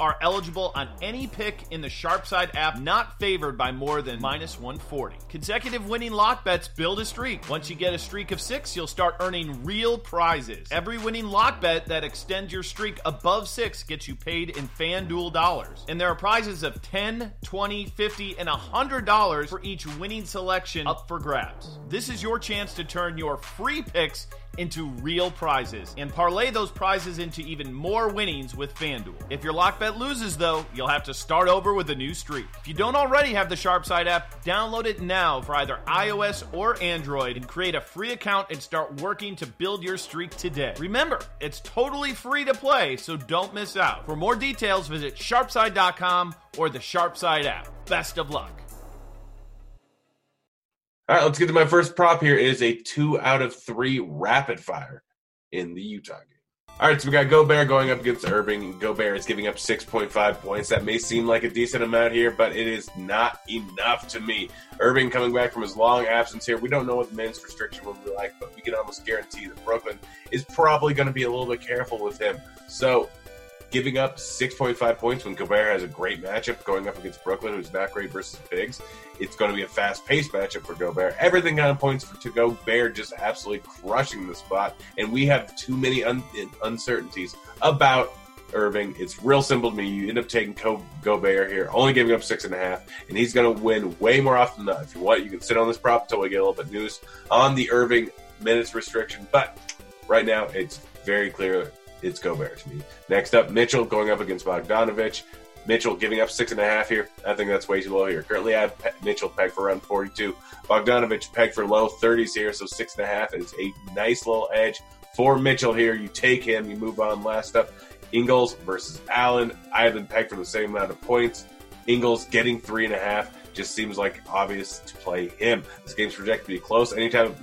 are eligible on any pick in the Sharpside app not favored by more than minus 140. Consecutive winning lock bets build a streak. Once you get a streak of six, you'll start earning real prizes. Every winning lock bet that extends your streak above six gets you paid in FanDuel dollars. And there are prizes of 10, 20, 50, and $100 for each winning selection up for grabs. This is your chance to turn your free picks into real prizes and parlay those prizes into even more winnings with FanDuel. If your lock bet loses, though, you'll have to start over with a new streak. If you don't already have the Sharpside app, download it now for either iOS or Android and create a free account and start working to build your streak today. Remember, it's totally free to play, so don't miss out. For more details, visit sharpside.com or the Sharpside app. Best of luck. All right, let's get to my first prop here. It is a two out of three rapid fire in the Utah game. All right, so we got Gobert going up against Irving. Gobert is giving up 6.5 points. That may seem like a decent amount here, but it is not enough to me. Irving coming back from his long absence here. We don't know what the men's restriction will be like, but we can almost guarantee that Brooklyn is probably going to be a little bit careful with him. So giving up 6.5 points when Gobert has a great matchup going up against Brooklyn, who's not great versus Bigs. It's going to be a fast paced matchup for Gobert. Everything of points for to Gobert just absolutely crushing the spot. And we have too many un- uncertainties about Irving. It's real simple to me. You end up taking Co- Gobert here, only giving up six and a half, and he's going to win way more often than not. If you want, you can sit on this prop until we get a little bit news on the Irving minutes restriction. But right now, it's very clear it's Gobert to me. Next up, Mitchell going up against Bogdanovich. Mitchell giving up six and a half here. I think that's way too low here. Currently, I have Mitchell pegged for around 42. Bogdanovich pegged for low 30s here, so six and a half is a nice little edge for Mitchell here. You take him, you move on. Last up, Ingles versus Allen. I have been pegged for the same amount of points. Ingles getting three and a half just seems like obvious to play him. This game's projected to be close. Anytime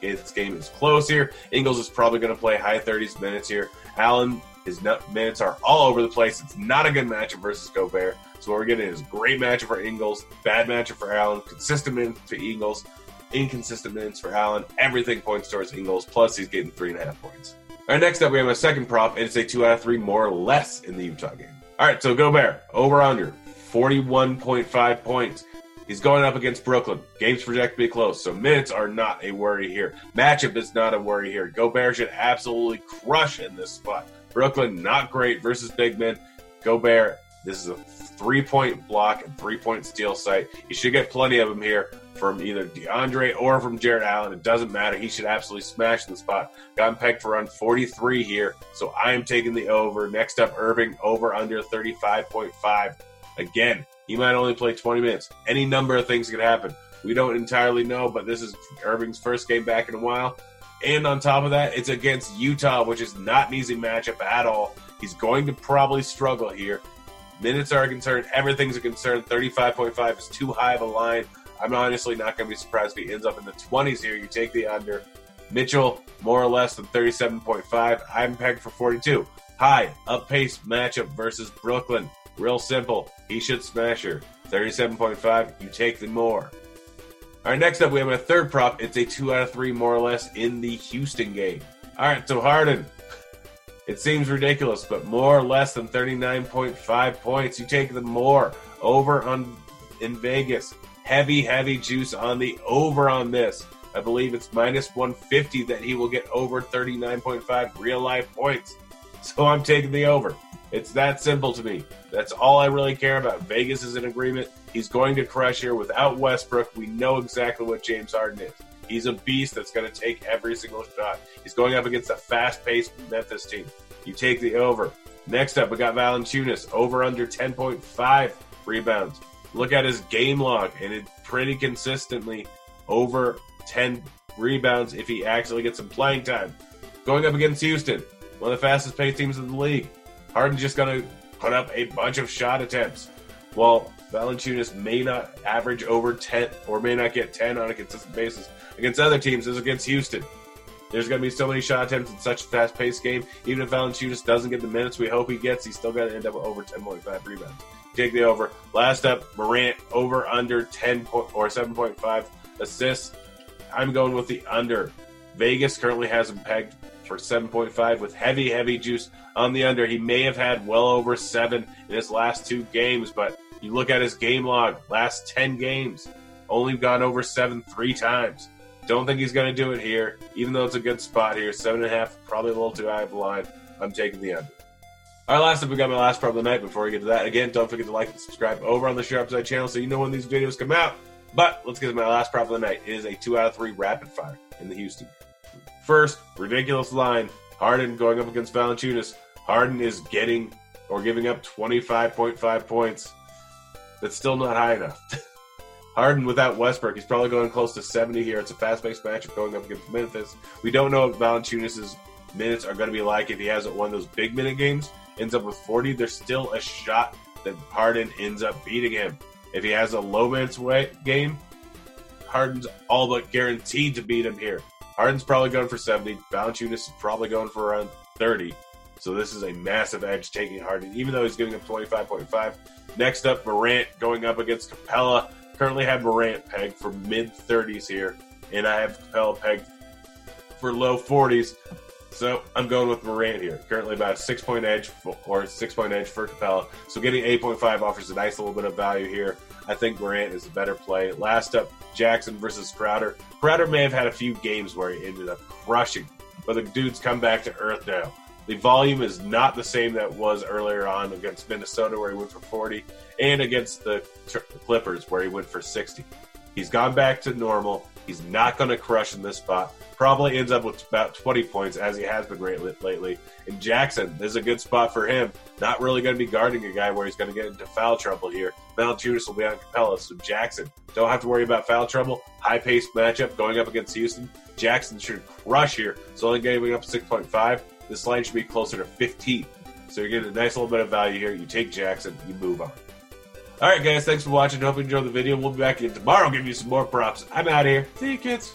this game is close here, Ingles is probably going to play high 30s minutes here. Allen, his minutes are all over the place. It's not a good matchup versus Gobert. So what we're getting is great matchup for Ingles, bad matchup for Allen, consistent minutes for Ingles, inconsistent minutes for Allen. Everything points towards Ingles. Plus, he's getting three and a half points. All right, next up, we have a second prop, and it's a two out of three more or less in the Utah game. All right, so Gobert, over under, 41.5 points. He's going up against Brooklyn. Games project to be close, so minutes are not a worry here. Matchup is not a worry here. Gobert should absolutely crush in this spot. Brooklyn, not great versus big men. Gobert, this is a three point block and three point steal site. You should get plenty of them here from either DeAndre or from Jarrett Allen. It doesn't matter. He should absolutely smash the spot. Got pegged for around 43 here, so I am taking the over. Next up, Irving, over under 35.5. Again, he might only play 20 minutes. Any number of things could happen. We don't entirely know, but this is Irving's first game back in a while. And on top of that, it's against Utah, which is not an easy matchup at all. He's going to probably struggle here. Minutes are a concern. Everything's a concern. 35.5 is too high of a line. I'm honestly not going to be surprised if he ends up in the 20s here. You take the under. Mitchell, more or less than 37.5. I'm pegged for 42. High, up pace matchup versus Brooklyn. Real simple. He should smash her. 37.5, you take the more. All right, next up, we have a third prop. It's a two out of three, more or less, in the Houston game. All right, so Harden. It seems ridiculous, but more or less than 39.5 points. You take the more. Over on in Vegas. Heavy, heavy juice on the over on this. I believe it's minus 150 that he will get over 39.5 real life points. So I'm taking the over. It's that simple to me. That's all I really care about. Vegas is in agreement. He's going to crush here without Westbrook. We know exactly what James Harden is. He's a beast that's going to take every single shot. He's going up against a fast-paced Memphis team. You take the over. Next up, we got Valanciunas over under 10.5 rebounds. Look at his game log, and it pretty consistently over 10 rebounds if he actually gets some playing time. Going up against Houston, one of the fastest paced teams in the league. Harden's just going to put up a bunch of shot attempts. While Valanciunas may not average over 10 or may not get 10 on a consistent basis against other teams as against Houston. There's going to be so many shot attempts in such a fast paced game. Even if Valanciunas doesn't get the minutes we hope he gets, he's still going to end up with over 10.5 rebounds. Take the over. Last up, Morant over under 10 point, or 7.5 assists. I'm going with the under. Vegas currently has him pegged for 7.5 with heavy, heavy juice on the under. He may have had well over seven in his last two games, but you look at his game log, last 10 games, only gone over seven three times. Don't think he's going to do it here, even though it's a good spot here. Seven and a half, probably a little too high of a line. I'm taking the under. All right, last up, we got my last prop of the night. Before we get to that, again, don't forget to like and subscribe over on the Sharp Side channel so you know when these videos come out. But let's get to my last prop of the night. It is a two out of three rapid fire in the Houston. First, ridiculous line. Harden going up against Valanciunas. Harden is getting or giving up 25.5 points. That's still not high enough. Harden without Westbrook, he's probably going close to 70 here. It's a fast-paced matchup going up against Memphis. We don't know what Valanciunas' minutes are going to be like if he hasn't won those big minute games ends up with 40, there's still a shot that Harden ends up beating him. If he has a low minutes game, Harden's all but guaranteed to beat him here. Harden's probably going for 70. Valanciunas is probably going for around 30. So this is a massive edge taking Harden, even though he's giving up 25.5. Next up, Morant going up against Capela. Currently have Morant pegged for mid 30s here, and I have Capela pegged for low 40s. So I'm going with Morant here. Currently about a six point edge for, or six point edge for Capela. So getting 8.5 offers a nice little bit of value here. I think Morant is a better play. Last up, Jackson versus Crowder. Crowder may have had a few games where he ended up crushing, but the dude's come back to earth now. The volume is not the same that was earlier on against Minnesota, where he went for 40, and against the Clippers, where he went for 60. He's gone back to normal. He's not going to crush in this spot. Probably ends up with about 20 points, as he has been great lately. And Jackson this is a good spot for him. Not really going to be guarding a guy where he's going to get into foul trouble here. Valanciunas will be on Capela, so Jackson don't have to worry about foul trouble. High paced matchup going up against Houston. Jackson should crush here. So only giving up 6.5. This line should be closer to 15. So you're getting a nice little bit of value here. You take Jackson, you move on. All right, guys, thanks for watching. Hope you enjoyed the video. We'll be back again tomorrow. Give you some more props. I'm out here. See you, kids.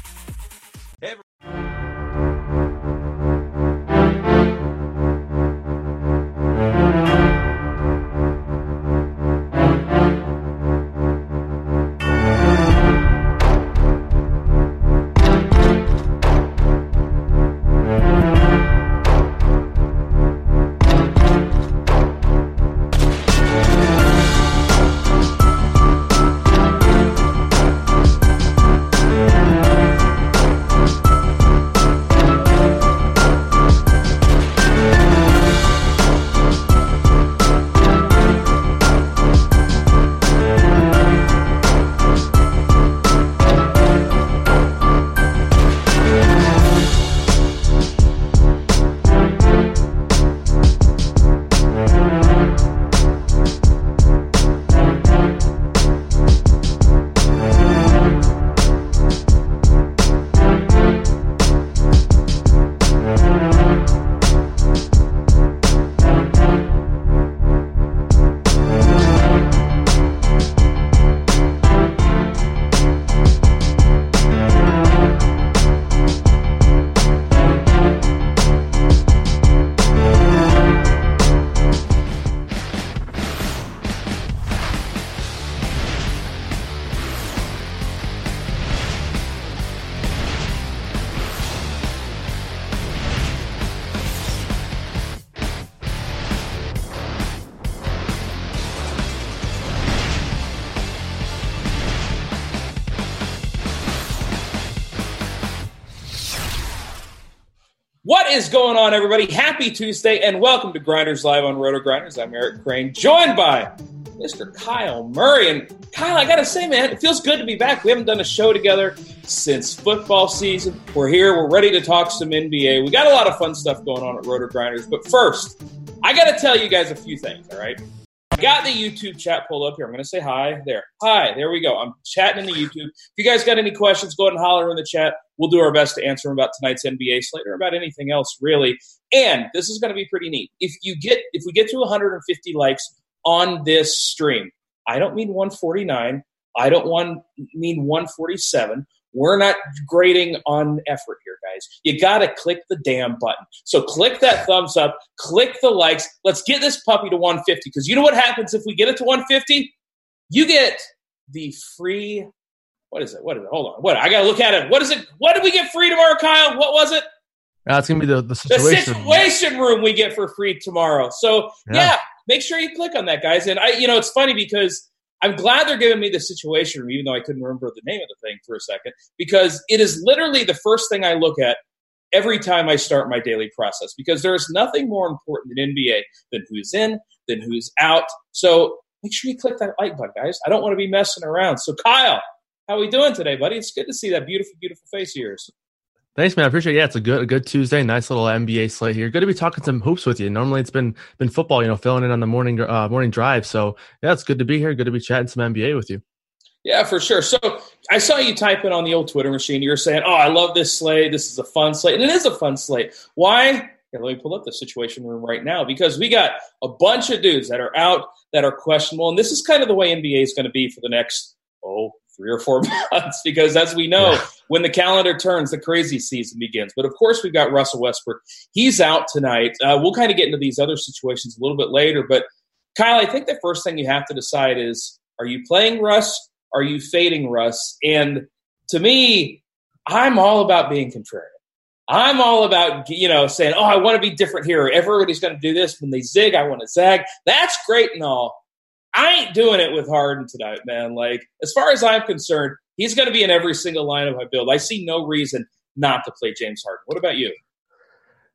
What is going on, everybody? Happy Tuesday, and welcome to GrindersLive on RotoGrinders. I'm Eric Crane, joined by Mr. Kyle Murray. And Kyle, I gotta say, man, it feels good to be back. We haven't done a show together since football season. We're here, we're ready to talk some NBA. We got a lot of fun stuff going on at RotoGrinders. But first, I gotta tell you guys a few things, all right? Got the YouTube chat pulled up here. I'm going to say hi there. Hi, there we go. I'm chatting in the YouTube. If you guys got any questions, go ahead and holler in the chat. We'll do our best to answer them about tonight's NBA slate or about anything else, really. And this is going to be pretty neat. If you get, if we get to 150 likes on this stream, I don't mean 149. I don't want mean 147. We're not grading on effort here, guys. You got to click the damn button. So click that thumbs up, click the likes. Let's get this puppy to 150 because you know what happens if we get it to 150? You get the free. What is it? What is it? Hold on. What I gotta look at it. What is it? What did we get free tomorrow, Kyle? What was it? Uh, That's gonna be the, the situation. The situation room we get for free tomorrow. So yeah. yeah, make sure you click on that, guys. And I, you know, it's funny because I'm glad they're giving me the situation room, even though I couldn't remember the name of the thing for a second, because it is literally the first thing I look at every time I start my daily process. Because there is nothing more important than NBA than who's in, than who's out. So make sure you click that like button, guys. I don't want to be messing around. So Kyle, how are we doing today, buddy? It's good to see that beautiful, beautiful face of yours. Thanks, man. I appreciate it. Yeah, it's a good a good Tuesday. Nice little NBA slate here. Good to be talking some hoops with you. Normally it's been been football, you know, filling in on the morning uh, morning drive. So yeah, it's good to be here. Good to be chatting some NBA with you. Yeah, for sure. So I saw you type in on the old Twitter machine. You're saying, "Oh, I love this slate. This is a fun slate," and it is a fun slate. Why? Here, let me pull up the situation room right now because we got a bunch of dudes that are out that are questionable, and this is kind of the way NBA is going to be for the next oh three or four months because as we know yeah. when the calendar turns the crazy season begins but of course we've got russell westbrook he's out tonight uh, we'll kind of get into these other situations a little bit later but kyle i think the first thing you have to decide is are you playing russ are you fading russ and to me i'm all about being contrarian I'm all about, you know, saying, oh, I want to be different here. Everybody's going to do this. When they zig, I want to zag. That's great and all. I ain't doing it with Harden tonight, man. Like, as far as I'm concerned, he's going to be in every single lineup I build. I see no reason not to play James Harden. What about you?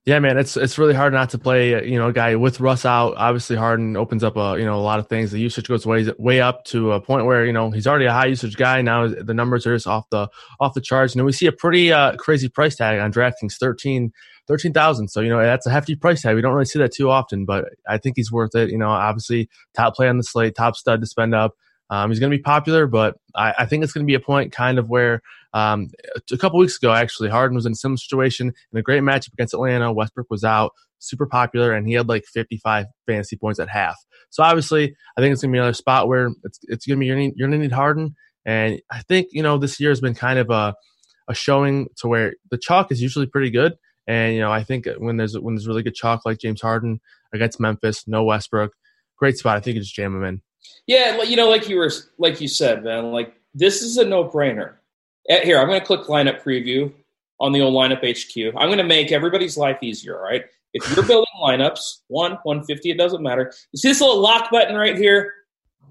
Yeah, man, it's it's really hard not to play. You know, a guy with Russ out. Obviously, Harden opens up a you know a lot of things. The usage goes way way up to a point where you know he's already a high usage guy. Now the numbers are just off the off the charts. And we see a pretty uh, crazy price tag on DraftKings 13 thirteen thousand. So you know that's a hefty price tag. We don't really see that too often, but I think he's worth it. You know, obviously top play on the slate, top stud to spend up. Um, he's going to be popular, but I, I think it's going to be a point kind of where um, a couple weeks ago, actually, Harden was in a similar situation in a great matchup against Atlanta. Westbrook was out, super popular, and he had like 55 fantasy points at half. So obviously, I think it's going to be another spot where it's, it's going to be you're going to need Harden. And I think, you know, this year has been kind of a, a showing to where the chalk is usually pretty good. And you know, I think when there's when there's really good chalk like James Harden against Memphis, no Westbrook, great spot. I think you just jam him in. Yeah, you know, like you were like you said, man. Like this is a no brainer. Eh, here, I'm going to click lineup preview on the old lineup HQ. I'm going to make everybody's life easier. Right? If you're building lineups, one 150, it doesn't matter. You see this little lock button right here?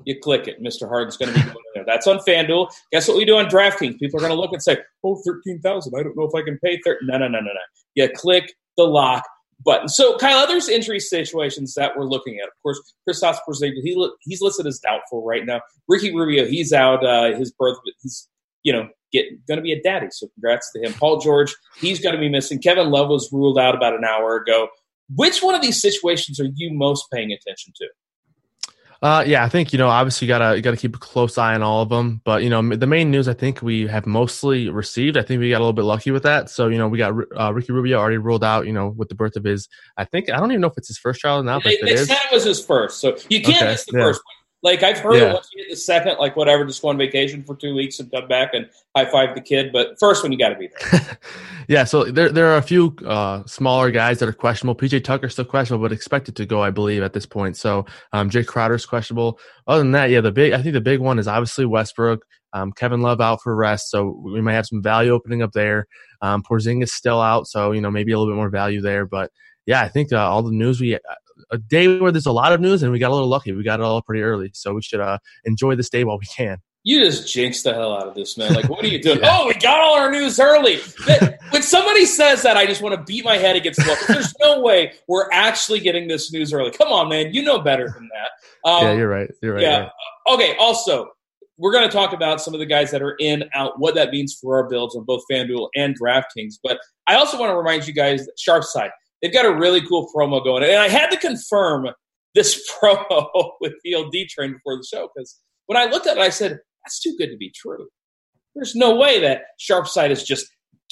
You click it. Mr. Harden's going to be going. That's on FanDuel. Guess what we do on DraftKings? People are going to look and say, oh, 13000 I don't know if I can pay 30 No, no, no, no, no. You click the lock button. So, Kyle, others injury situations that we're looking at. Of course, Kristaps Porzingis, he, he's listed as doubtful right now. Ricky Rubio, he's out. Uh, his birth, he's, you know, going to be a daddy. So congrats to him. Paul George, he's going to be missing. Kevin Love was ruled out about an hour ago. Which one of these situations are you most paying attention to? Uh, yeah, I think you know obviously you gotta you gotta keep a close eye on all of them. But you know the main news I think we have mostly received. I think we got a little bit lucky with that. So you know we got uh, Ricky Rubio already ruled out. You know with the birth of his. I think I don't even know if it's his first child now. They, they said it was his first, so you can't okay, miss the yeah. first one. Like I've heard yeah. once you get the second, like whatever, just go on vacation for two weeks and come back and high five the kid. But first one, you got to be there. yeah, so there there are a few uh, smaller guys that are questionable. PJ Tucker's still questionable, but expected to go, I believe, at this point. So um, Jae Crowder's questionable. Other than that, yeah, the big I think the big one is obviously Westbrook. Um, Kevin Love out for rest, so we might have some value opening up there. Um, Porzingis still out, so you know maybe a little bit more value there. But yeah, I think uh, all the news we a day where there's a lot of news, and we got a little lucky. We got it all pretty early, so we should uh, enjoy this day while we can. You just jinxed the hell out of this, man. Like, what are you doing? yeah. Oh, we got all our news early. when somebody says that, I just want to beat my head against the wall. There's no way we're actually getting this news early. Come on, man. You know better than that. Um, yeah, you're right. You're right. Yeah. Okay. Also, we're going to talk about some of the guys that are in, out, what that means for our builds on both FanDuel and DraftKings. But I also want to remind you guys that Sharp Side, they've got a really cool promo going. And I had to confirm this promo with PLD Train before the show because when I looked at it, I said, that's too good to be true. There's no way that Sharpside is just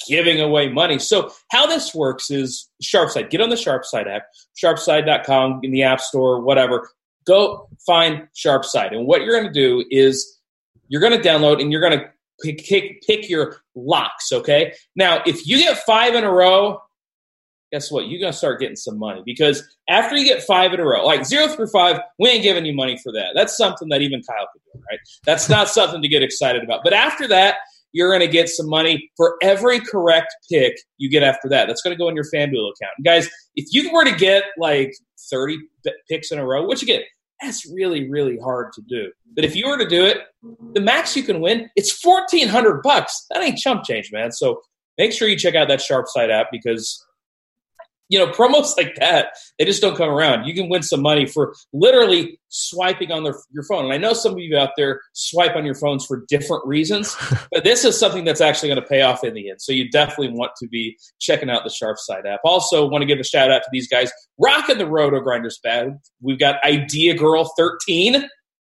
giving away money. So how this works is Sharpside. Get on the Sharpside app, sharpside.com in the App Store, whatever. Go find Sharpside. And what you're going to do is you're going to download and you're going to pick, pick, pick your locks. Okay. Now, if you get five in a row, guess what? You're going to start getting some money because after you get five in a row, like zero through five, we ain't giving you money for that. That's something that even Kyle could do, right? That's not something to get excited about. But after that, you're going to get some money for every correct pick you get after that. That's going to go in your FanDuel account. And guys, if you were to get like 30 picks in a row, which you get, that's really, really hard to do. But if you were to do it, the max you can win, it's 1400 bucks. That ain't chump change, man. So make sure you check out that Sharpside app because you know, promos like that, they just don't come around. You can win some money for literally swiping on their, your phone. And I know some of you out there swipe on your phones for different reasons, but this is something that's actually going to pay off in the end. So you definitely want to be checking out the Sharpside app. Also, want to give a shout out to these guys rocking the RotoGrinders bad. We've got Idea Girl 13.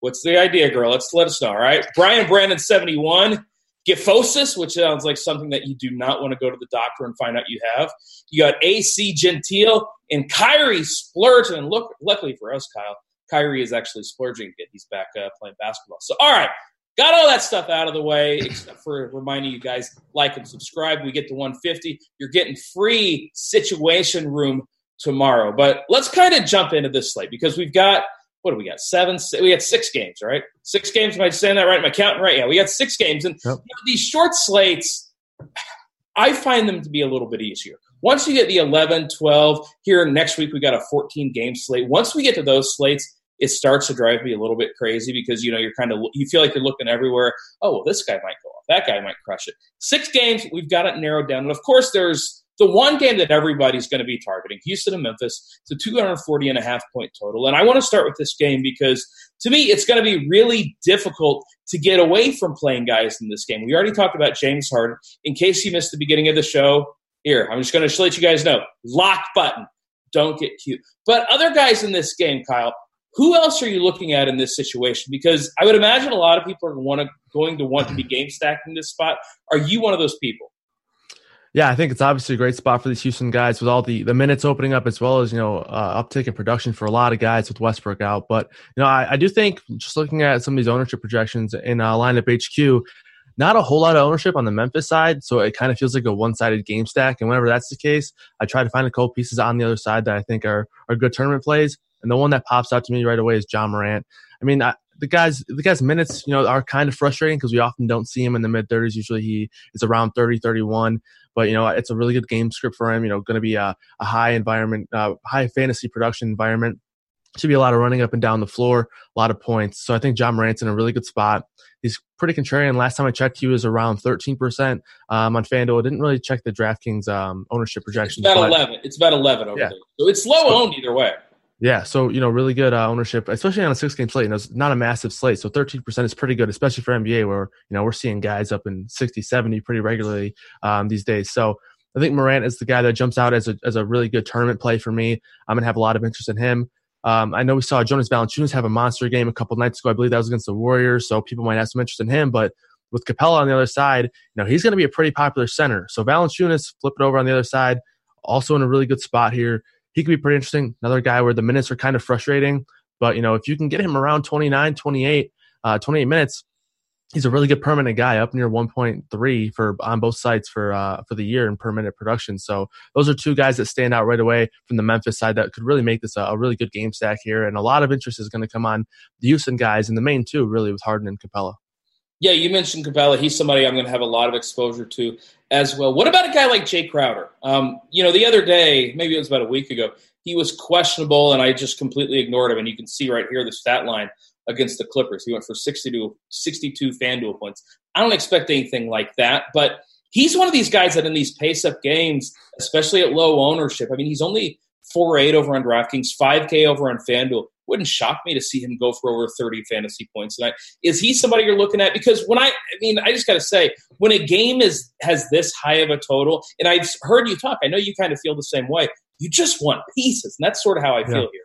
What's the idea, girl? Let's let us know. All right. Brian Brandon 71. Gyphosis, which sounds like something that you do not want to go to the doctor and find out you have. You got AC Gentile and Kyrie splurging. And look, luckily for us, Kyle, Kyrie is actually splurging again. He's back uh, playing basketball. So, all right, got all that stuff out of the way, except for reminding you guys like and subscribe. We get to 150. You're getting free situation room tomorrow. But let's kind of jump into this slate because we've got what do we got? Seven. We got six games, right? Six games. Am I saying that right? Am I counting right? Yeah, we got six games, and yep. you know, these short slates, I find them to be a little bit easier. Once you get the 11, 12, here next week we got a 14 game slate. Once we get to those slates, it starts to drive me a little bit crazy because you know you're kind of you feel like you're looking everywhere. Oh well, this guy might go off. That guy might crush it. Six games, we've got it narrowed down, and of course there's the one game that everybody's going to be targeting, Houston and Memphis, it's a 240 and a half point total. And I want to start with this game because to me, it's going to be really difficult to get away from playing guys in this game. We already talked about James Harden. In case you missed the beginning of the show, here, I'm just going to let you guys know lock button. Don't get cute. But other guys in this game, Kyle, who else are you looking at in this situation? Because I would imagine a lot of people are going to want to be game stacking this spot. Are you one of those people? Yeah, I think it's obviously a great spot for these Houston guys with all the, the minutes opening up as well as, you know, uh, uptick in production for a lot of guys with Westbrook out. But, you know, I, I do think just looking at some of these ownership projections in uh, lineup HQ, not a whole lot of ownership on the Memphis side. So it kind of feels like a one sided game stack. And whenever that's the case, I try to find a couple pieces on the other side that I think are, are good tournament plays. And the one that pops out to me right away is Ja Morant. I mean, I, the guys the guys minutes you know are kind of frustrating because we often don't see him in the mid 30s usually he is around 30 31 but you know, it's a really good game script for him. You know, going to be a, a high environment, uh, high fantasy production environment. Should be a lot of running up and down the floor, a lot of points. So I think Ja Morant's in a really good spot. He's pretty contrarian. Last time I checked, he was around 13% um, on FanDuel. I didn't really check the DraftKings um, ownership projections. It's about 11. It's about 11 over yeah. there. So it's low so, owned either way. Yeah, so you know, really good uh, ownership, especially on a six-game slate. Know, it's not a massive slate, so 13% is pretty good, especially for NBA, where you know we're seeing guys up in 60, 70 pretty regularly um, these days. So I think Morant is the guy that jumps out as a as a really good tournament play for me. I'm gonna have a lot of interest in him. Um, I know we saw Jonas Valanciunas have a monster game a couple nights ago. I believe that was against the Warriors, so people might have some interest in him. But with Capela on the other side, you know, he's going to be a pretty popular center. So Valanciunas, flip it over on the other side, also in a really good spot here he could be pretty interesting. Another guy where the minutes are kind of frustrating, but you know, if you can get him around 29, 28, uh, 28 minutes, he's a really good per minute guy up near 1.3 for on both sides for uh, for the year in per minute production. So those are two guys that stand out right away from the Memphis side that could really make this a, a really good game stack here. And a lot of interest is going to come on the Houston guys in the main too, really with Harden and Capela. Yeah, you mentioned Capela. He's somebody I'm going to have a lot of exposure to as well. What about a guy like Jae Crowder? Um, you know, the other day, maybe it was about a week ago, he was questionable, and I just completely ignored him. And you can see right here the stat line against the Clippers. He went for 62, 62 FanDuel points. I don't expect anything like that, but he's one of these guys that in these pace-up games, especially at low ownership, I mean, he's only 4-8 over on DraftKings, 5K over on FanDuel wouldn't shock me to see him go for over 30 fantasy points tonight. Is he somebody you're looking at? Because when I, I mean, I just got to say, when a game is has this high of a total, and I've heard you talk, I know you kind of feel the same way. You just want pieces, and that's sort of how I feel yeah. here.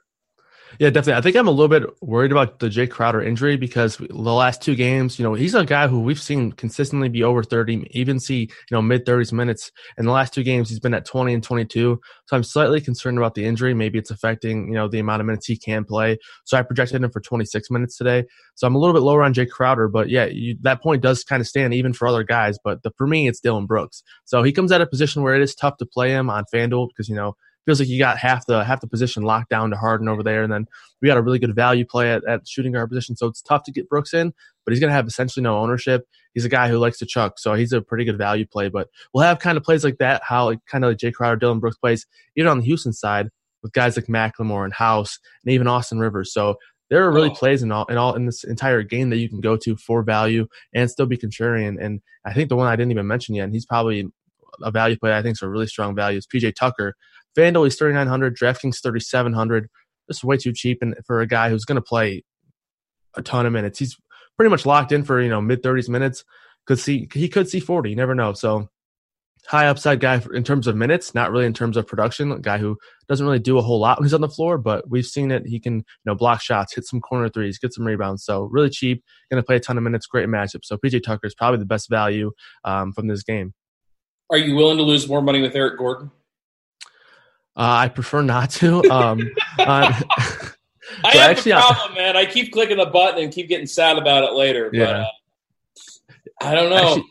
Yeah, definitely. I think I'm a little bit worried about the Jae Crowder injury because the last two games, you know, he's a guy who we've seen consistently be over 30, even see, you know, mid 30s minutes. In the last two games, he's been at 20 and 22. So I'm slightly concerned about the injury. Maybe it's affecting, you know, the amount of minutes he can play. So I projected him for 26 minutes today. So I'm a little bit lower on Jae Crowder, but yeah, you, that point does kind of stand even for other guys. But the, for me, it's Dillon Brooks. So he comes at a position where it is tough to play him on FanDuel because, you know, feels like you got half the half the position locked down to Harden over there, and then we got a really good value play at, at shooting guard position. So it's tough to get Brooks in, but he's going to have essentially no ownership. He's a guy who likes to chuck, so he's a pretty good value play. But we'll have kind of plays like that, how like, kind of like Jae Crowder, Dillon Brooks plays, even on the Houston side with guys like Mclemore and House and even Austin Rivers. So there are really oh. plays in all in all in this entire game that you can go to for value and still be contrarian. And I think the one I didn't even mention yet, and he's probably a value play I think is a really strong value is PJ Tucker. FanDuel is 3900, DraftKings 3700. This is way too cheap and for a guy who's going to play a ton of minutes. He's pretty much locked in for, you know, mid 30s minutes. Could see he could see 40, you never know. So high upside guy in terms of minutes, not really in terms of production. A guy who doesn't really do a whole lot when he's on the floor, but we've seen it. He can, you know, block shots, hit some corner threes, get some rebounds. So really cheap, going to play a ton of minutes, great matchup. So PJ Tucker is probably the best value um, from this game. Are you willing to lose more money with Eric Gordon? Uh, I prefer not to. Um, uh, so I have actually, a problem, man. I keep clicking the button and keep getting sad about it later. Yeah. But uh, I don't know. Actually,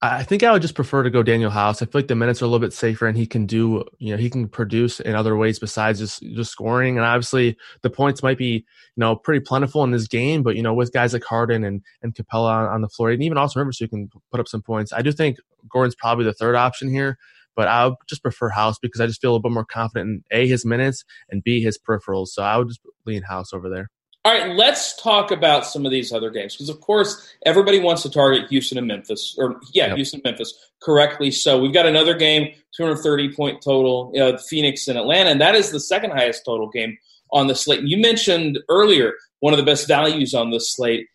I think I would just prefer to go Danuel House. I feel like the minutes are a little bit safer, and he can do, you know, he can produce in other ways besides just just scoring. And obviously, the points might be, you know, pretty plentiful in this game. But you know, with guys like Harden and and Capela on, on the floor, and even Austin Rivers, who can put up some points. I do think Gordon's probably the third option here. But I would just prefer House because I just feel a little bit more confident in A, his minutes, and B, his peripherals. So I would just lean House over there. All right, let's talk about some of these other games because, of course, everybody wants to target Houston and Memphis, or yeah, yep. Houston, Memphis, correctly. So we've got another game, 230 point total, uh, Phoenix and Atlanta, and that is the second highest total game on the slate. And you mentioned earlier one of the best values on the slate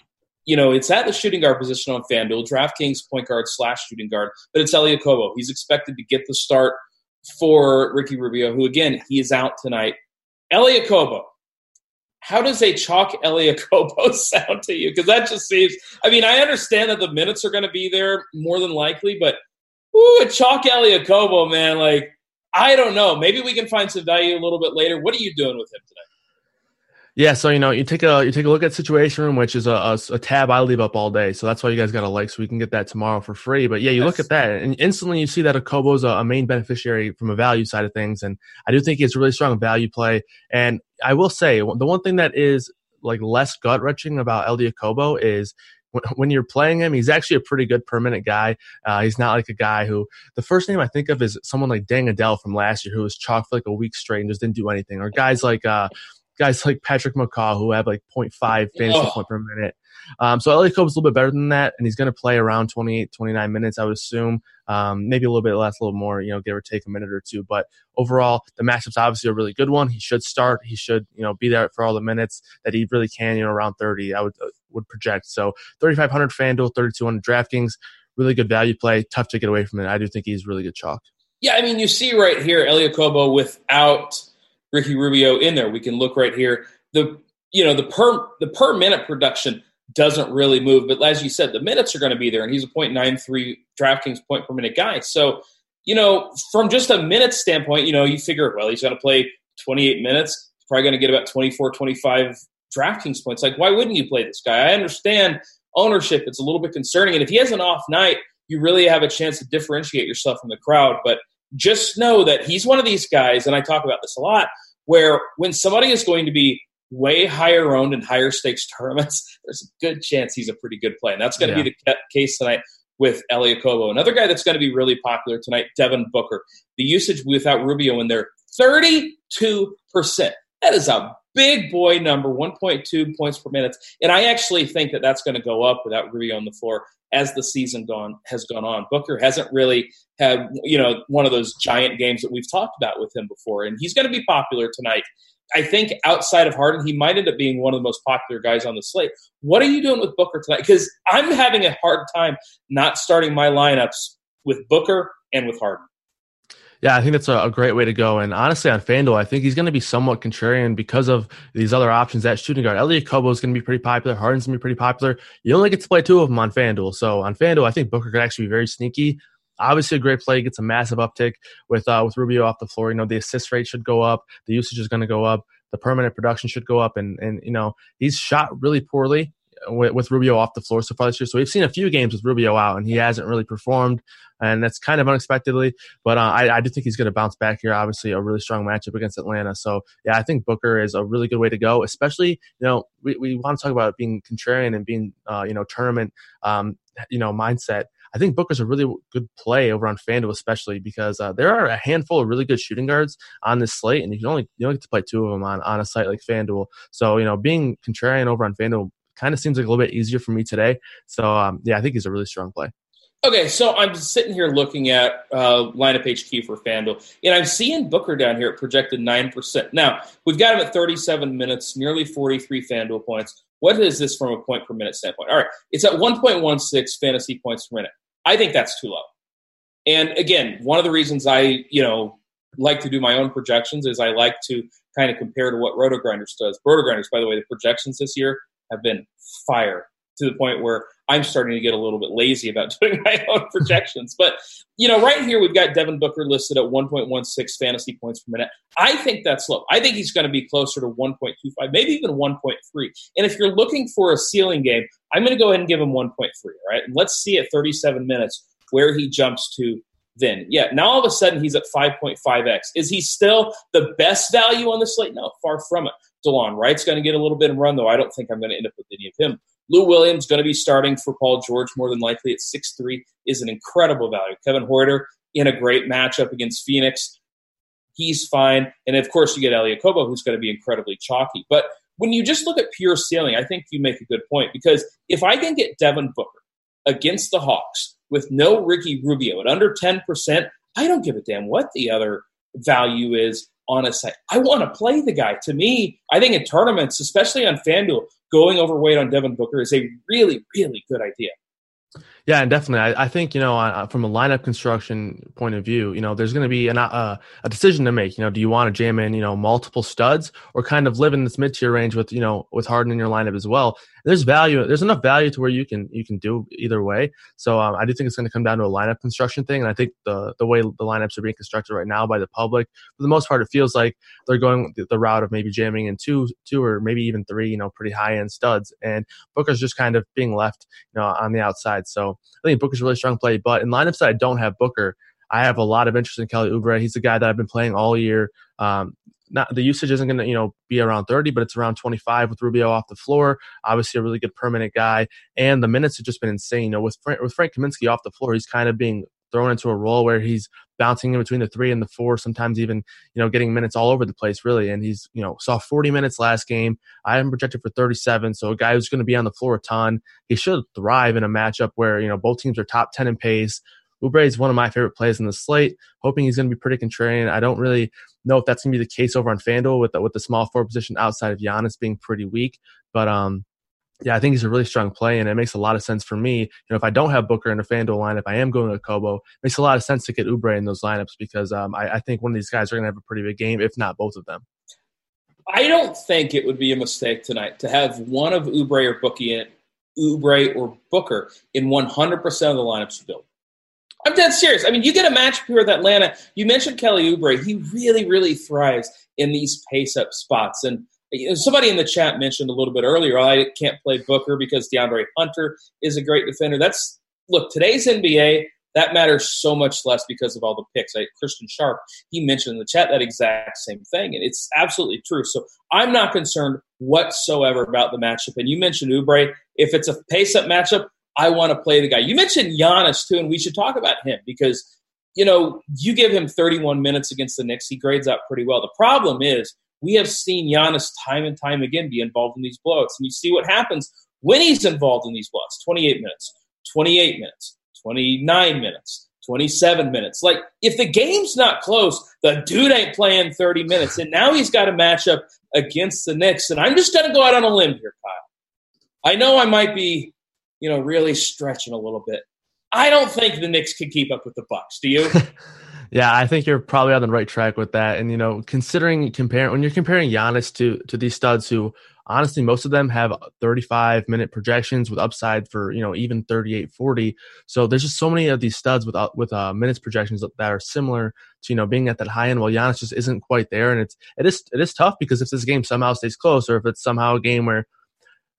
you know, it's at the shooting guard position on FanDuel, DraftKings point guard slash shooting guard, but it's Elie Okobo. He's expected to get the start for Ricky Rubio, who again, he is out tonight. Elie Okobo. How does a chalk Elie Kobo sound to you? Because that just seems, I mean, I understand that the minutes are going to be there more than likely, but ooh, a chalk Elie Okobo, man, like, I don't know. Maybe we can find some value a little bit later. What are you doing with him today? Yeah, so you know, you take a you take a look at Situation Room, which is a, a, a tab I leave up all day. So that's why you guys got to like, so we can get that tomorrow for free. But yeah, you yes. look at that, and instantly you see that Okobo's a, a main beneficiary from a value side of things, and I do think it's a really strong value play. And I will say, the one thing that is like less gut wrenching about Elie Okobo is when you're playing him, he's actually a pretty good per minute guy. Uh, he's not like a guy who the first name I think of is someone like Deng Adel from last year who was chalked for like a week straight and just didn't do anything, or guys like uh, guys like Patrick McCaw who have like 0.5 fantasy oh. point per minute. Um, so Elie Okobo's a little bit better than that, and he's going to play around 28, 29 minutes, I would assume. Um, maybe a little bit less, a little more, you know, give or take a minute or two. But overall, the matchup's obviously a really good one. He should start. He should, you know, be there for all the minutes that he really can. You know, around 30, I would uh, would project. So 3,500 FanDuel, 3,200 DraftKings, really good value play. Tough to get away from it. I do think he's really good chalk. Yeah, I mean, you see right here, Elie Okobo without Ricky Rubio in there. We can look right here. The you know the per the per minute production doesn't really move, but as you said, the minutes are going to be there, and he's a .93 DraftKings point per minute guy. So you know, from just a minute standpoint, you know, you figure, well, he's going to play 28 minutes. Probably going to get about 24, 25 DraftKings points. Like, why wouldn't you play this guy? I understand ownership; it's a little bit concerning, and if he has an off night, you really have a chance to differentiate yourself from the crowd. But just know that he's one of these guys, and I talk about this a lot, where when somebody is going to be way higher owned in higher stakes tournaments, there's a good chance he's a pretty good play. And that's going to yeah. be the case tonight with Elie Okobo. Another guy that's going to be really popular tonight, Devin Booker. The usage without Rubio in there, 32%. That is a big boy number, 1.2 points per minute. And I actually think that that's going to go up without Rubio on the floor as the season gone has gone on. Booker hasn't really had you know one of those giant games that we've talked about with him before, and he's going to be popular tonight. I think outside of Harden, he might end up being one of the most popular guys on the slate. What are you doing with Booker tonight? Because I'm having a hard time not starting my lineups with Booker and with Harden. Yeah, I think that's a, a, great way to go. And honestly, on FanDuel, I think he's going to be somewhat contrarian because of these other options at shooting guard. Elie Okobo is going to be pretty popular. Harden's going to be pretty popular. You only get to play two of them on FanDuel. So on FanDuel, I think Booker could actually be very sneaky. Obviously, a great play gets a massive uptick with uh, with Rubio off the floor. You know, the assist rate should go up, the usage is going to go up, the per minute production should go up, and and you know he's shot really poorly with, with, Rubio off the floor so far this year. So we've seen a few games with Rubio out, and he hasn't really performed, and that's kind of unexpectedly. But uh, I, I, do think he's going to bounce back here. Obviously, a really strong matchup against Atlanta. So yeah, I think Booker is a really good way to go. Especially, you know, we, we want to talk about being contrarian and being, uh, you know, tournament, um, you know, mindset. I think Booker's a really good play over on FanDuel, especially because uh, there are a handful of really good shooting guards on this slate, and you can only you only get to play two of them on, on a site like FanDuel. So you know, being contrarian over on FanDuel kind of seems like a little bit easier for me today. So um, yeah, I think he's a really strong play. Okay, so I'm sitting here looking at uh, lineup HQ for FanDuel, and I'm seeing Booker down here at projected 9%. Now, we've got him at 37 minutes, nearly 43 FanDuel points. What is this from a point per minute standpoint? All right, it's at 1.16 fantasy points per minute. I think that's too low. And again, one of the reasons I, you know, like to do my own projections is I like to kind of compare to what RotoGrinders does. RotoGrinders, by the way, the projections this year have been fire to the point where I'm starting to get a little bit lazy about doing my own projections. But, you know, right here we've got Devin Booker listed at 1.16 fantasy points per minute. I think that's low. I think he's going to be closer to 1.25, maybe even 1.3. And if you're looking for a ceiling game, I'm going to go ahead and give him 1.3, all right? And let's see at 37 minutes where he jumps to then. Yeah, now all of a sudden he's at 5.5x. Is he still the best value on the slate? No, far from it. Delon Wright's going to get a little bit of run, though I don't think I'm going to end up with any of him. Lou Williams going to be starting for Paul George more than likely at 6'3 is an incredible value. Kevin Huerter in a great matchup against Phoenix. He's fine. And of course, you get Elie Okobo, who's going to be incredibly chalky. But when you just look at pure ceiling, I think you make a good point because if I can get Devin Booker against the Hawks with no Ricky Rubio at under 10%, I don't give a damn what the other value is on a site. I want to play the guy. To me, I think in tournaments, especially on FanDuel, going overweight on Devin Booker is a really, really good idea. Yeah, and definitely, I, I think you know, uh, from a lineup construction point of view, you know, there's going to be an, uh, a decision to make. You know, do you want to jam in, you know, multiple studs, or kind of live in this mid tier range with, you know, with Harden in your lineup as well? there's value. There's enough value to where you can you can do either way. So um, I do think it's going to come down to a lineup construction thing, and I think the the way the lineups are being constructed right now by the public, for the most part, it feels like they're going the, the route of maybe jamming in two two or maybe even three, you know, pretty high end studs, and Booker's just kind of being left, you know, on the outside. So I think Booker's a really strong play, but in lineups that I don't have Booker. I have a lot of interest in Kelly Oubre. He's a guy that I've been playing all year. Um, not the usage isn't going to you know be around 30 but it's around 25 with Rubio off the floor obviously a really good per minute guy and the minutes have just been insane you know with Frank, with Frank Kaminsky off the floor he's kind of being thrown into a role where he's bouncing in between the 3 and the 4 sometimes even you know getting minutes all over the place really and he's you know saw 40 minutes last game I am projected for 37 so a guy who's going to be on the floor a ton he should thrive in a matchup where you know both teams are top 10 in pace Oubre is one of my favorite plays in the slate. Hoping he's going to be pretty contrarian. I don't really know if that's going to be the case over on FanDuel with the, with the small forward position outside of Giannis being pretty weak. But um, yeah, I think he's a really strong play, and it makes a lot of sense for me. You know, if I don't have Booker in a FanDuel lineup, I am going to Kobo. It makes a lot of sense to get Oubre in those lineups because um, I, I think one of these guys are going to have a pretty big game, if not both of them. I don't think it would be a mistake tonight to have one of Oubre or Bookie in Oubre or Booker in 100% of the lineups you build. I'm dead serious. I mean, you get a match here with Atlanta. You mentioned Kelly Oubre. He really, really thrives in these pace up spots. And Uh, somebody in the chat mentioned a little bit earlier, I can't play Booker because DeAndre Hunter is a great defender. That's look, today's NBA, that matters so much less because of all the picks. Like Christian Sharp, he mentioned in the chat that exact same thing, and it's absolutely true. So I'm not concerned whatsoever about the matchup. And you mentioned Oubre. If it's a pace up matchup, I want to play the guy. You mentioned Giannis too, and we should talk about him because you know you give him 31 minutes against the Knicks, he grades out pretty well. The problem is we have seen Giannis time and time again be involved in these blowouts, and you see what happens when he's involved in these blowouts: 28 minutes, 28 minutes, 29 minutes. 27 minutes. Like, if the game's not close, the dude ain't playing 30 minutes. And now he's got a matchup against the Knicks. And I'm just going to go out on a limb here, Kyle. I know I might be you know, really stretching a little bit. I don't think the Knicks can keep up with the Bucks. Do you? Yeah, I think you're probably on the right track with that. And you know, considering comparing when you're comparing Giannis to to these studs who honestly most of them have 35 minute projections with upside for you know even 38 40 so there's just so many of these studs with uh, with uh, minutes projections that are similar to you know being at that high end while Giannis just isn't quite there. And it's it is it is tough because if this game somehow stays close or if it's somehow a game where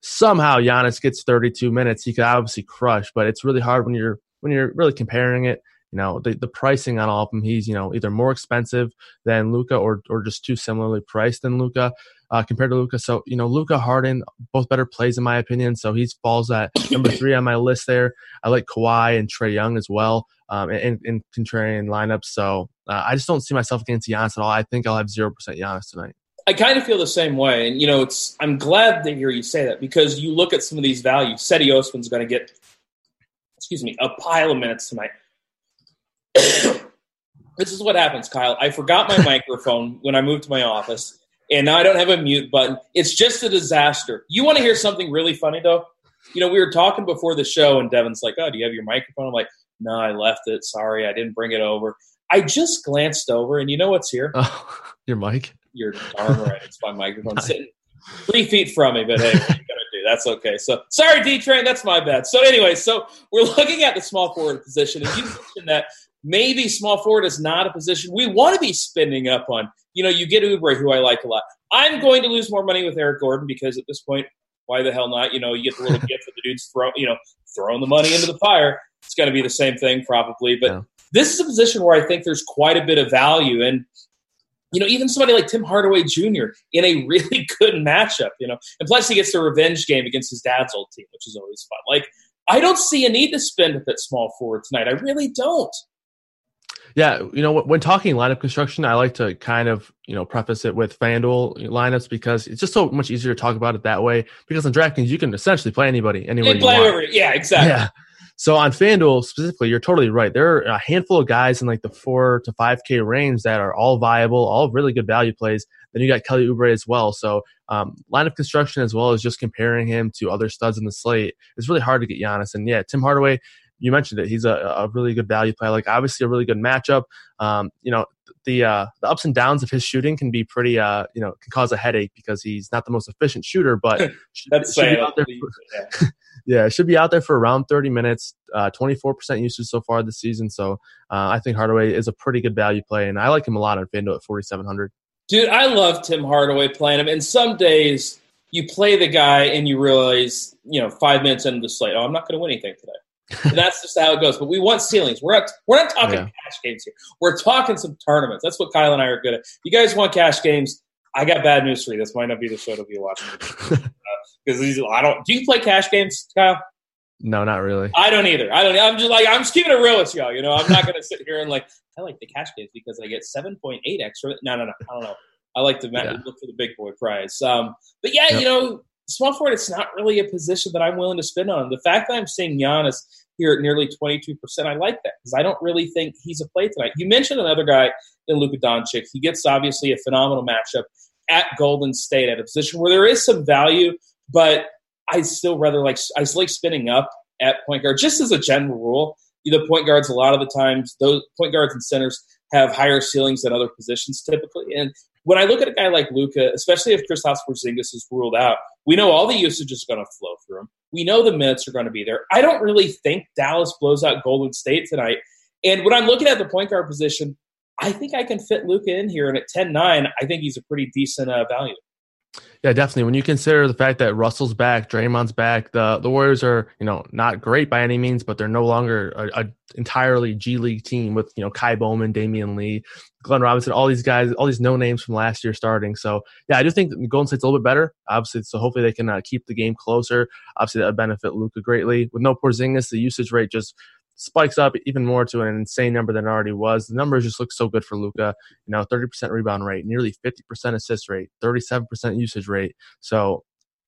somehow Giannis gets 32 minutes he could obviously crush but it's really hard when you're when you're really comparing it you know the, the pricing on all of them he's you know either more expensive than Luka or or just too similarly priced than Luka uh, compared to Luka. So you know Luka Harden both better plays in my opinion. So he falls at number three on my list there. I like Kawhi and Trae Young as well um, in, in contrarian lineups. So uh, I just don't see myself against Giannis at all. I think I'll have zero percent Giannis tonight. I kind of feel the same way, and you know, it's. I'm glad to hear you say that because you look at some of these values. Cedi Osman's going to get, excuse me, a pile of minutes tonight. This is what happens, Kyle. I forgot my microphone when I moved to my office, and now I don't have a mute button. It's just a disaster. You want to hear something really funny though? You know, we were talking before the show, and Devin's like, "Oh, do you have your microphone?" I'm like, "No, I left it. Sorry, I didn't bring it over." I just glanced over, and you know what's here? Oh, your mic. You're darn right. It's my microphone sitting three feet from me, but hey, what are you gonna do? That's okay. So sorry, D Train, that's my bad. So anyway, so we're looking at the small forward position, and you mentioned that maybe small forward is not a position we want to be spending up on. You know, you get Oubre, who I like a lot. I'm going to lose more money with Eric Gordon because at this point, why the hell not? You know, you get the little gift of the dudes throw, you know, throwing the money into the fire. It's going to be the same thing probably, but yeah. this is a position where I think there's quite a bit of value and. You know, even somebody like Tim Hardaway Jr. in a really good matchup, you know, and plus he gets the revenge game against his dad's old team, which is always fun. Like, I don't see a need to spend at that small forward tonight. I really don't. Yeah, you know, when talking lineup construction, I like to kind of you know preface it with FanDuel lineups because it's just so much easier to talk about it that way. Because on DraftKings, you can essentially play anybody anywhere you, play want. Over, yeah, exactly. Yeah. So on FanDuel specifically, you're totally right. There are a handful of guys in like the four to five K range that are all viable, all really good value plays. Then you got Kelly Oubre as well. So um, lineup construction as well as just comparing him to other studs in the slate it's really hard to get Giannis. And yeah, Tim Hardaway you mentioned it. He's a, a really good value play. Like obviously a really good matchup. Um, you know, the uh, the ups and downs of his shooting can be pretty uh, you know can cause a headache because he's not the most efficient shooter, but should, That's should be out there for, yeah. yeah, should be out there for around 30 minutes, uh, 24% usage so far this season. So uh, I think Hardaway is a pretty good value play, and I like him a lot on FanDuel at 4,700. Dude, I love Tim Hardaway playing him. And some days you play the guy and you realize, you know, five minutes into the slate, oh, I'm not going to win anything today that's just how it goes. But we want ceilings. We're not we're not talking yeah. cash games here. We're talking some tournaments. That's what Kyle and I are good at. You guys want cash games? I got bad news for you. This might not be the show to be watching because uh, I don't. Do you play cash games, Kyle? No, not really. I don't either. I don't. I'm just like I'm just keeping it real with y'all. You know, I'm not going to sit here and like I like the cash games because I get 7.8 extra. No, no, no. I don't know. I like to yeah. look for the big boy prize. Um, but yeah, yep. you know, small forward, it's not really a position that I'm willing to spend on. The fact that I'm seeing Giannis here at nearly 22%, I like that because I don't really think he's a play tonight. You mentioned another guy in Luka Doncic. He gets obviously a phenomenal matchup at Golden State at a position where there is some value, but I still rather like I like spinning up at point guard just as a general rule. The point guards a lot of the times those point guards and centers have higher ceilings than other positions typically. And when I look at a guy like Luka, especially if Kristaps Porzingis is ruled out, we know all the usage is going to flow through him. We know the minutes are going to be there. I don't really think Dallas blows out Golden State tonight. And when I'm looking at the point guard position, I think I can fit Luka in here. And at 10 9, I think he's a pretty decent uh, value. Yeah, definitely. When you consider the fact that Russell's back, Draymond's back, the the Warriors are you know not great by any means, but they're no longer a, a entirely G League team with you know Ky Bowman, Damion Lee, Glenn Robinson, all these guys, all these no names from last year starting. So yeah, I do think Golden State's a little bit better. Obviously, so hopefully they can uh, keep the game closer. Obviously, that would benefit Luka greatly. With no Porzingis, the usage rate just spikes up even more to an insane number than it already was. The numbers just look so good for Luka. You know, 30% rebound rate, nearly 50% assist rate, 37% usage rate. So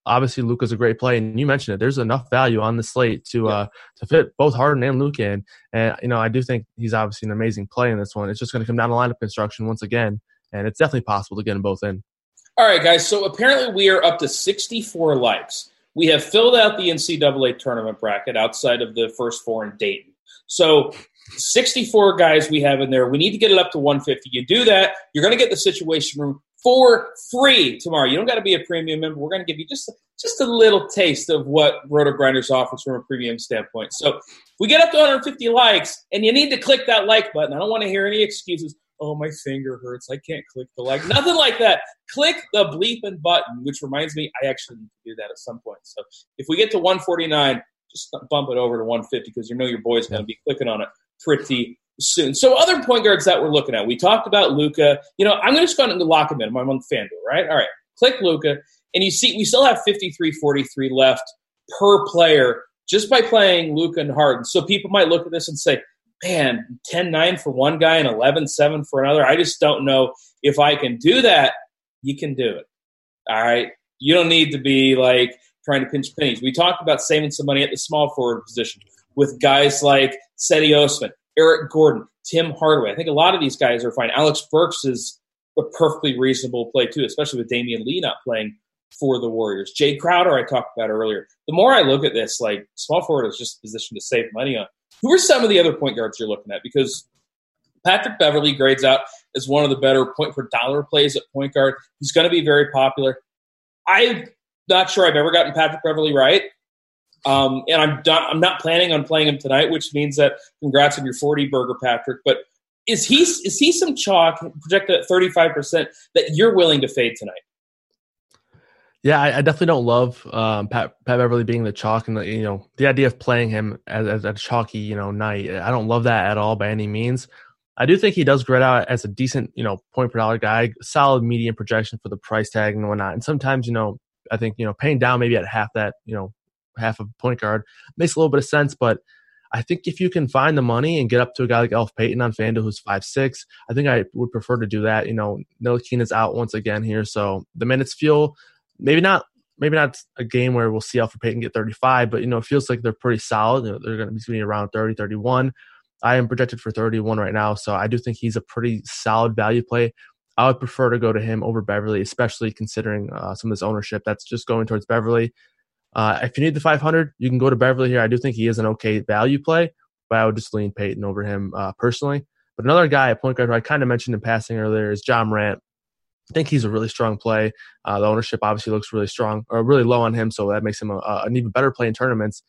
obviously Luka's a great play, and you mentioned it. There's enough value on the slate to yeah. uh to fit both Harden and Luka in, and you know I do think he's obviously an amazing play in this one. It's just going to come down to lineup construction once again, and it's definitely possible to get them both in. All right, guys. So apparently we are up to 64 likes. We have filled out the NCAA tournament bracket outside of the first four in Dayton. So 64 guys we have in there. We need to get it up to 150. You do that, you're going to get the situation room for free tomorrow. You don't got to be a premium member. We're going to give you just just a little taste of what RotoGrinders offers from a premium standpoint. So if we get up to 150 likes, and you need to click that like button. I don't want to hear any excuses. Oh, my finger hurts. I can't click the like. Nothing like that. Click the bleeping button, which reminds me, I actually need to do that at some point. So if we get to 149, just bump it over to 150 because you know your boy's going to be clicking on it pretty soon. So other point guards that we're looking at, we talked about Luka. You know, I'm going to just go and lock him in. I'm on FanDuel, right? All right, click Luka, and you see we still have 53-43 left per player just by playing Luka and Harden. So people might look at this and say, man, 10-9 for one guy and 11-7 for another. I just don't know if I can do that. You can do it. All right. You don't need to be like trying to pinch pennies. We talked about saving some money at the small forward position with guys like Cedi Osman, Eric Gordon, Tim Hardaway. I think a lot of these guys are fine. Alec Burks is a perfectly reasonable play too, especially with Damion Lee not playing for the Warriors. Jae Crowder, I talked about earlier. The more I look at this, like small forward is just a position to save money on. Who are some of the other point guards you're looking at? Because Patrick Beverley grades out as one of the better point for dollar plays at point guard. He's going to be very popular. I'm not sure I've ever gotten Patrick Beverley right. Um, and I'm not, I'm not planning on playing him tonight, which means that congrats on your 40 burger, Patrick. But is he is he some chalk projected at 35 percent that you're willing to fade tonight? Yeah, I, I definitely don't love um, Pat, Pat Beverley being the chalk, and the, you know the idea of playing him as, as a chalky you know night. I don't love that at all by any means. I do think he does grit out as a decent you know point per dollar guy, solid median projection for the price tag and whatnot. And sometimes you know I think you know paying down maybe at half that you know half of point guard makes a little bit of sense. But I think if you can find the money and get up to a guy like Elf Payton on FanDuel who's five six, I think I would prefer to do that. You know, Ntilikina is out once again here, so the minutes feel maybe not maybe not a game where we'll see Elfrid Payton get 35, but you know, it feels like they're pretty solid. They're going to be around 30, 31. I am projected for 31 right now, so I do think he's a pretty solid value play. I would prefer to go to him over Beverley, especially considering uh, some of this ownership that's just going towards Beverley. Uh, if you need the 500, you can go to Beverley here. I do think he is an okay value play, but I would just lean Payton over him uh, personally. But another guy point guard who I kind of mentioned in passing earlier is Ja Morant. I think he's a really strong play. Uh, the ownership obviously looks really strong or really low on him, so that makes him a, a, an even better play in tournaments.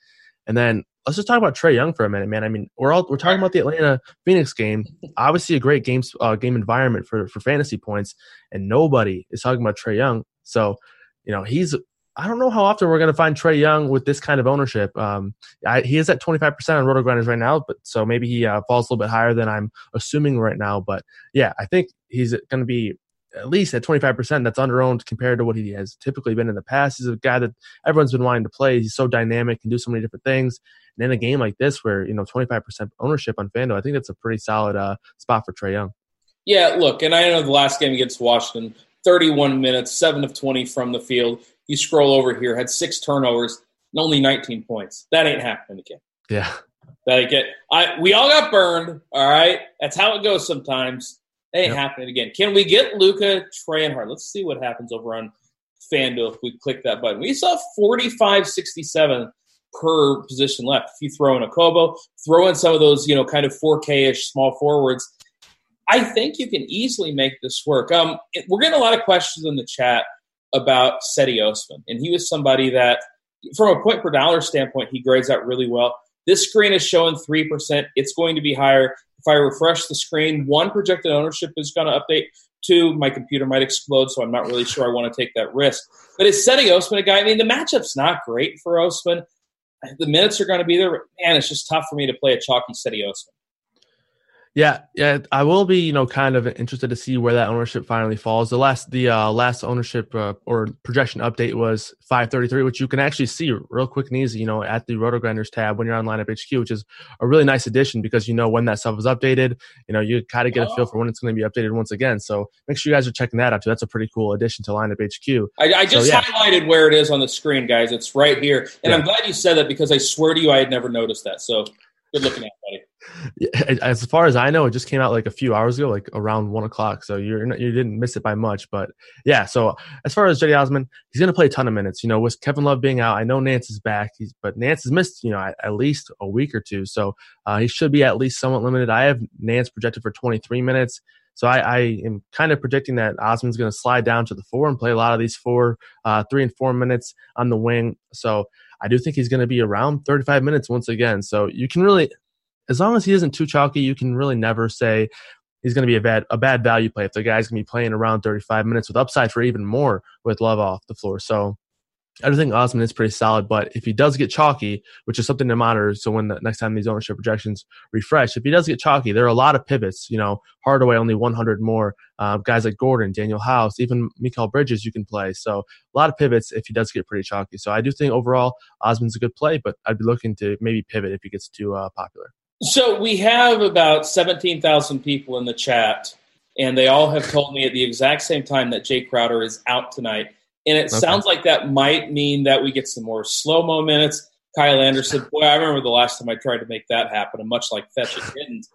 And then let's just talk about Trae Young for a minute, man. I mean, we're all we're talking about the Atlanta Phoenix game. Obviously, a great game uh, game environment for for fantasy points, and nobody is talking about Trae Young. So, you know, he's I don't know how often we're going to find Trae Young with this kind of ownership. Um, I, he is at 25% on RotoGrinders right now, but so maybe he uh, falls a little bit higher than I'm assuming right now. But yeah, I think he's going to be at least at 25%. That's underowned compared to what he has typically been in the past. He's a guy that everyone's been wanting to play. He's so dynamic and do so many different things. And in a game like this, where you know 25% ownership on FanDuel, I think that's a pretty solid uh, spot for Trae Young. Yeah, look, and I know the last game against Washington, 31 minutes, seven of 20 from the field you scroll over here, had six turnovers and only 19 points. That ain't happening again. Yeah. That ain't get. I we all got burned. All right, that's how it goes sometimes. That ain't yep. happening again. Can we get Luka Tranhart? Let's see what happens over on FanDuel if we click that button. We saw 45-67 per position left. If you throw in Okobo, throw in some of those, you know, kind of 4K-ish small forwards, I think you can easily make this work. Um, we're getting a lot of questions in the chat about Cedi Osman, and he was somebody that, from a point per dollar standpoint, he grades out really well. This screen is showing three percent. It's going to be higher. If I refresh the screen, one projected ownership is going to update. Two, my computer might explode, so I'm not really sure I want to take that risk. But is Cedi Osman a guy? I mean, the matchup's not great for Osman. The minutes are going to be there. Man, it's just tough for me to play a chalky Cedi Osman. Yeah, yeah, I will be, you know, kind of interested to see where that ownership finally falls. The last, the uh, last ownership uh, or projection update was 533, which you can actually see real quick and easy, you know, at the RotoGrinders tab when you're on Lineup HQ, which is a really nice addition because you know when that stuff is updated. You know, you kind of get a feel for when it's going to be updated once again. So make sure you guys are checking that out too. That's a pretty cool addition to Lineup HQ. I, I just so, yeah. highlighted where it is on the screen, guys. It's right here, and yeah. I'm glad you said that because I swear to you, I had never noticed that. So Good looking at, buddy. As far as I know, it just came out like a few hours ago, like around one o'clock. So you're not, you didn't miss it by much, but yeah. So as far as Cedi Osman, he's going to play a ton of minutes. You know, with Kevin Love being out, I know Nance is back, he's, but Nance has missed you know at, at least a week or two, so uh, he should be at least somewhat limited. I have Nance projected for 23 minutes. So I, I, am kind of predicting that Osman's going to slide down to the four and play a lot of these four, uh, three and four minutes on the wing. So I do think he's going to be around 35 minutes once again. So you can really, as long as he isn't too chalky, you can really never say he's going to be a bad a bad value play if the guy's going to be playing around 35 minutes with upside for even more with Love off the floor. So Think Osman is pretty solid, but if he does get chalky, which is something to monitor, so when the next time these ownership projections refresh, if he does get chalky, there are a lot of pivots. You know, Hardaway only 100 more. Uh, guys like Gordon, Danuel House, even Mikal Bridges, you can play. So a lot of pivots if he does get pretty chalky. So I do think overall Osman's a good play, but I'd be looking to maybe pivot if he gets too uh, popular. So we have about 17,000 people in the chat, and they all have told me at the exact same time that Jae Crowder is out tonight. And it okay. sounds like that might mean that we get some more slow mo minutes. Kyle Anderson, boy, I remember the last time I tried to make that happen, and much like Fetch, it didn't.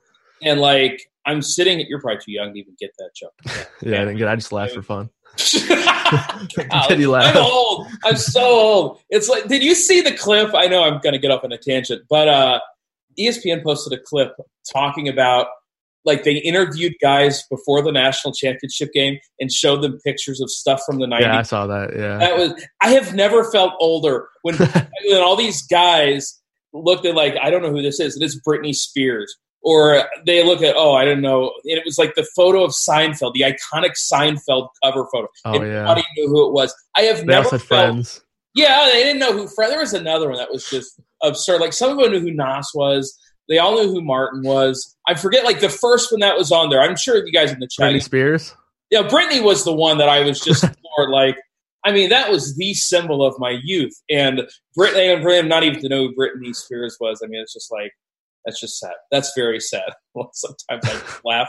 And like, I'm sitting at, you're probably too young to even get that joke. Yeah, yeah I didn't get I just laughed for fun. Did you laugh? I'm old. I'm so old. It's like, did you see the clip? I know I'm going to get off on a tangent, but uh, ESPN posted a clip talking about like they interviewed guys before the national championship game and showed them pictures of stuff from the 90s. Yeah, I saw that. Yeah. That was I have never felt older when, when all these guys looked at like I don't know who this is. It is Britney Spears. Or they look at oh I don't know. And it was like the photo of Seinfeld, the iconic Seinfeld cover photo. Oh and yeah. Nobody knew who it was. I have they never felt, friends. Yeah, they didn't know who friend. There was another one that was just absurd. Like some of them knew who Nas was. They all knew who Martin was. I forget like the first one that was on there. I'm sure you guys in the chat. Britney Spears. Yeah, Britney was the one that I was just more like. I mean, that was the symbol of my youth, and Britney and Britney, not even to know who Britney Spears was. I mean, it's just like that's just sad. That's very sad. Well, Sometimes I laugh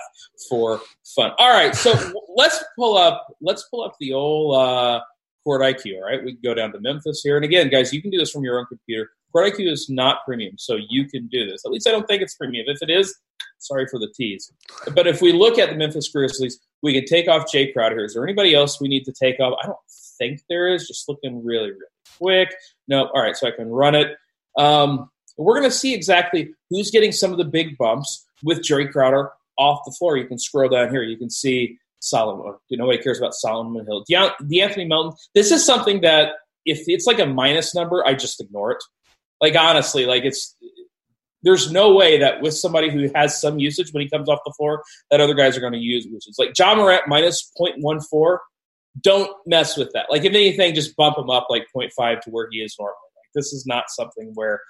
for fun. All right, so let's pull up. Let's pull up the old uh, Court IQ. All right, we can go down to Memphis here, and again, guys, you can do this from your own computer. IQ is not premium, so you can do this. At least I don't think it's premium. If it is, sorry for the tease. But if we look at the Memphis Grizzlies, we can take off Jae Crowder Is there anybody else we need to take off? I don't think there is. Just looking really, really quick. No. All right, so I can run it. Um, we're going to see exactly who's getting some of the big bumps with Jae Crowder off the floor. You can scroll down here. You can see Solomon. Nobody cares about Solomon Hill. De- De'Anthony Melton. This is something that if it's like a minus number, I just ignore it. Like honestly, like it's there's no way that with somebody who has some usage when he comes off the floor, that other guys are going to use usage. Like Ja Morant minus 0.14, don't mess with that. Like if anything, just bump him up like 0.5 to where he is normally. Like this is not something where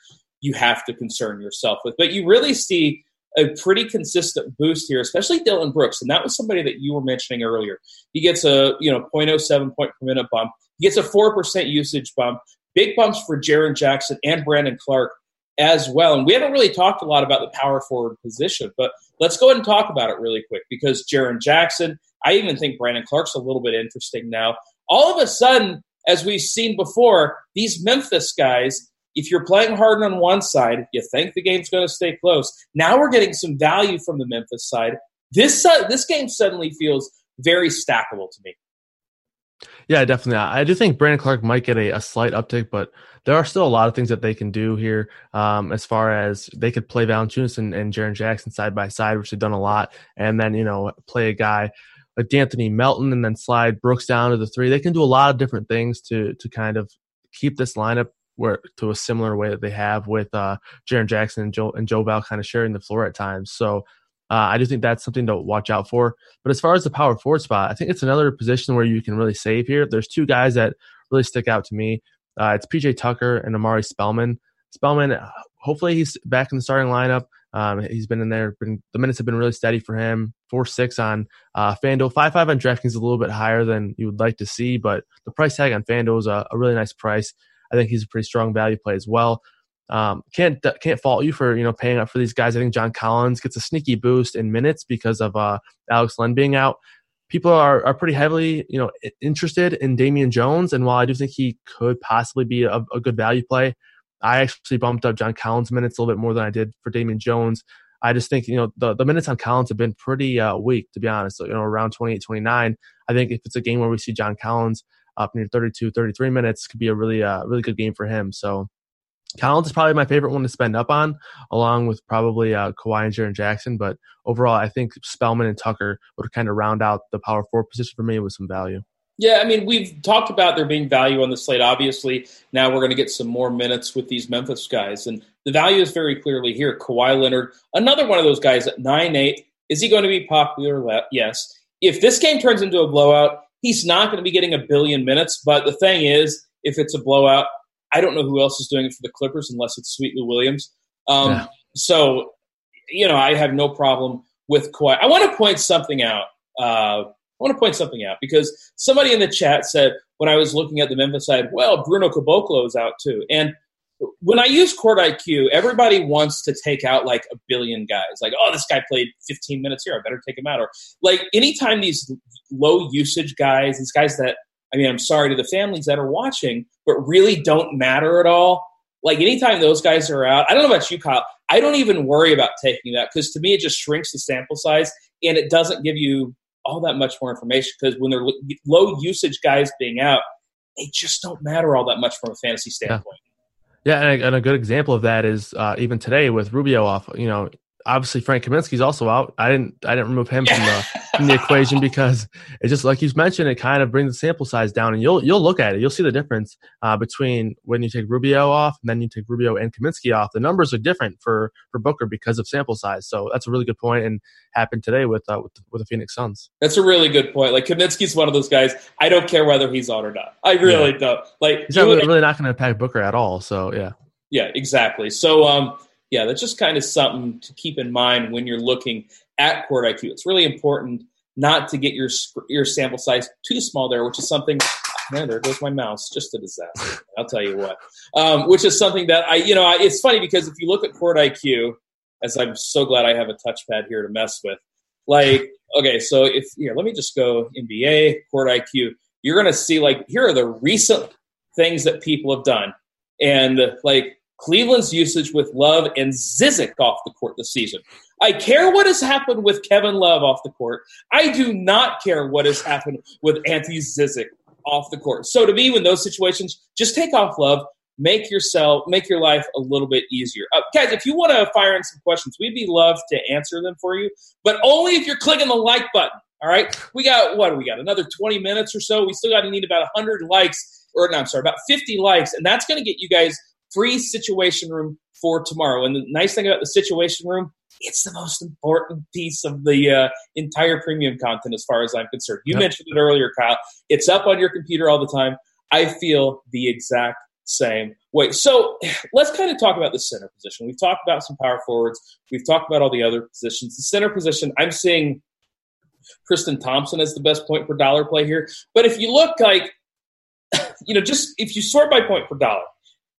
you have to concern yourself with. But you really see a pretty consistent boost here, especially Dillon Brooks, and that was somebody that you were mentioning earlier. He gets a you know 0.07 point per minute bump. He gets a four percent usage bump. Big bumps for Jaren Jackson and Brandon Clarke as well. And we haven't really talked a lot about the power forward position, but let's go ahead and talk about it really quick because Jaren Jackson, I even think Brandon Clarke's a little bit interesting now. All of a sudden, as we've seen before, these Memphis guys, if you're playing Harden on one side, you think the game's going to stay close. Now we're getting some value from the Memphis side. This uh, this game suddenly feels very stackable to me. Yeah, definitely. I do think Brandon Clarke might get a, a, slight uptick, but there are still a lot of things that they can do here. Um, as far as they could play Valanciunas and, and Jaren Jackson side by side, which they've done a lot, and then you know play a guy like Anthony Melton and then slide Brooks down to the three. They can do a lot of different things to to kind of keep this lineup where to a similar way that they have with uh, Jaren Jackson and Joe and Joe Val kind of sharing the floor at times. So uh, I do think that's something to watch out for. But as far as the power forward spot, I think it's another position where you can really save here. There's two guys that really stick out to me. Uh, it's PJ Tucker and Omari Spellman. Spellman, uh, hopefully he's back in the starting lineup. Um, he's been in there. Been, the minutes have been really steady for him. Four six on uh, FanDuel. Five five on DraftKings a little bit higher than you would like to see, but the price tag on FanDuel is a, a really nice price. I think he's a pretty strong value play as well. Um, can't can't fault you for you know paying up for these guys. I think John Collins gets a sneaky boost in minutes because of uh, Alex Len being out. People are, are pretty heavily you know interested in Damian Jones, and while I do think he could possibly be a, a good value play, I actually bumped up John Collins' minutes a little bit more than I did for Damian Jones. I just think, you know, the, the minutes on Collins have been pretty uh, weak, to be honest. So, you know, around 28, 29. I think if it's a game where we see John Collins up near 32, 33 minutes, could be a really, uh, really good game for him. So Collins is probably my favorite one to spend up on, along with probably uh, Kawhi and Jaren Jackson. But overall, I think Spellman and Tucker would kind of round out the power forward position for me with some value. Yeah, I mean, we've talked about there being value on the slate. Obviously, now we're going to get some more minutes with these Memphis guys, and the value is very clearly here. Kawhi Leonard, another one of those guys at nine eight. Is he going to be popular? Yes. If this game turns into a blowout, he's not going to be getting a billion minutes. But the thing is, if it's a blowout, I don't know who else is doing it for the Clippers unless it's Sweet Lou Williams. Um, yeah. So, you know, I have no problem with Kawhi. I want to point something out. Uh, I want to point something out because somebody in the chat said when I was looking at the Memphis side, well, Bruno Caboclo is out too. And when I use Court IQ, everybody wants to take out like a billion guys. Like, oh, this guy played 15 minutes here. I better take him out. Or like anytime these low usage guys, these guys that, I mean, I'm sorry to the families that are watching, but really don't matter at all. Like anytime those guys are out, I don't know about you, Kyle. I don't even worry about taking that because to me it just shrinks the sample size and it doesn't give you all that much more information because when they're low usage guys being out, they just don't matter all that much from a fantasy standpoint. Yeah, yeah and, a, and, a, good example of that is uh, even today with Rubio off. You know, obviously Frank Kaminsky's also out. I didn't I didn't remove him from the from the equation because it's just like you mentioned, it kind of brings the sample size down, and you'll you'll look at it, you'll see the difference uh, between when you take Rubio off and then you take Rubio and Kaminsky off. The numbers are different for for Booker because of sample size. So that's a really good point, and happened today with uh, with, with the Phoenix Suns. That's a really good point. Like Kaminsky's one of those guys. I don't care whether he's on or not. I really yeah. don't. Like he's not really, really not going to impact Booker at all. So yeah. Yeah, exactly. So um, yeah, that's just kind of something to keep in mind when you're looking at court IQ. It's really important not to get your your sample size too small there, which is something. Man, there goes my mouse. Just a disaster. I'll tell you what. Um, which is something that I, you know, I, it's funny because if you look at court IQ, as I'm so glad I have a touchpad here to mess with. Like, okay, so if here, let me just go NBA court IQ. You're to see like here are the recent things that people have done, and like Cleveland's usage with Love and Zizic off the court this season. I care what has happened with Kevin Love off the court. I do not care what has happened with Ante Zizic off the court. So to me, when those situations, just take off Love, make yourself, make your life a little bit easier. Uh, guys, if you want to fire in some questions, we'd be love to answer them for you, but only if you're clicking the like button. All right, we got what we got? Another 20 minutes or so. We still got to need about 100 likes, or no, I'm sorry, about 50 likes, and that's going to get you guys free situation room for tomorrow. And the nice thing about the situation room, it's the most important piece of the uh, entire premium content as far as I'm concerned. You yep. mentioned it earlier, Kyle. It's up on your computer all the time. I feel the exact same way. So let's kind of talk about the center position. We've talked about some power forwards. We've talked about all the other positions. The center position, I'm seeing Tristan Thompson as the best point per dollar play here. But if you look like, you know, just if you sort by point per dollar,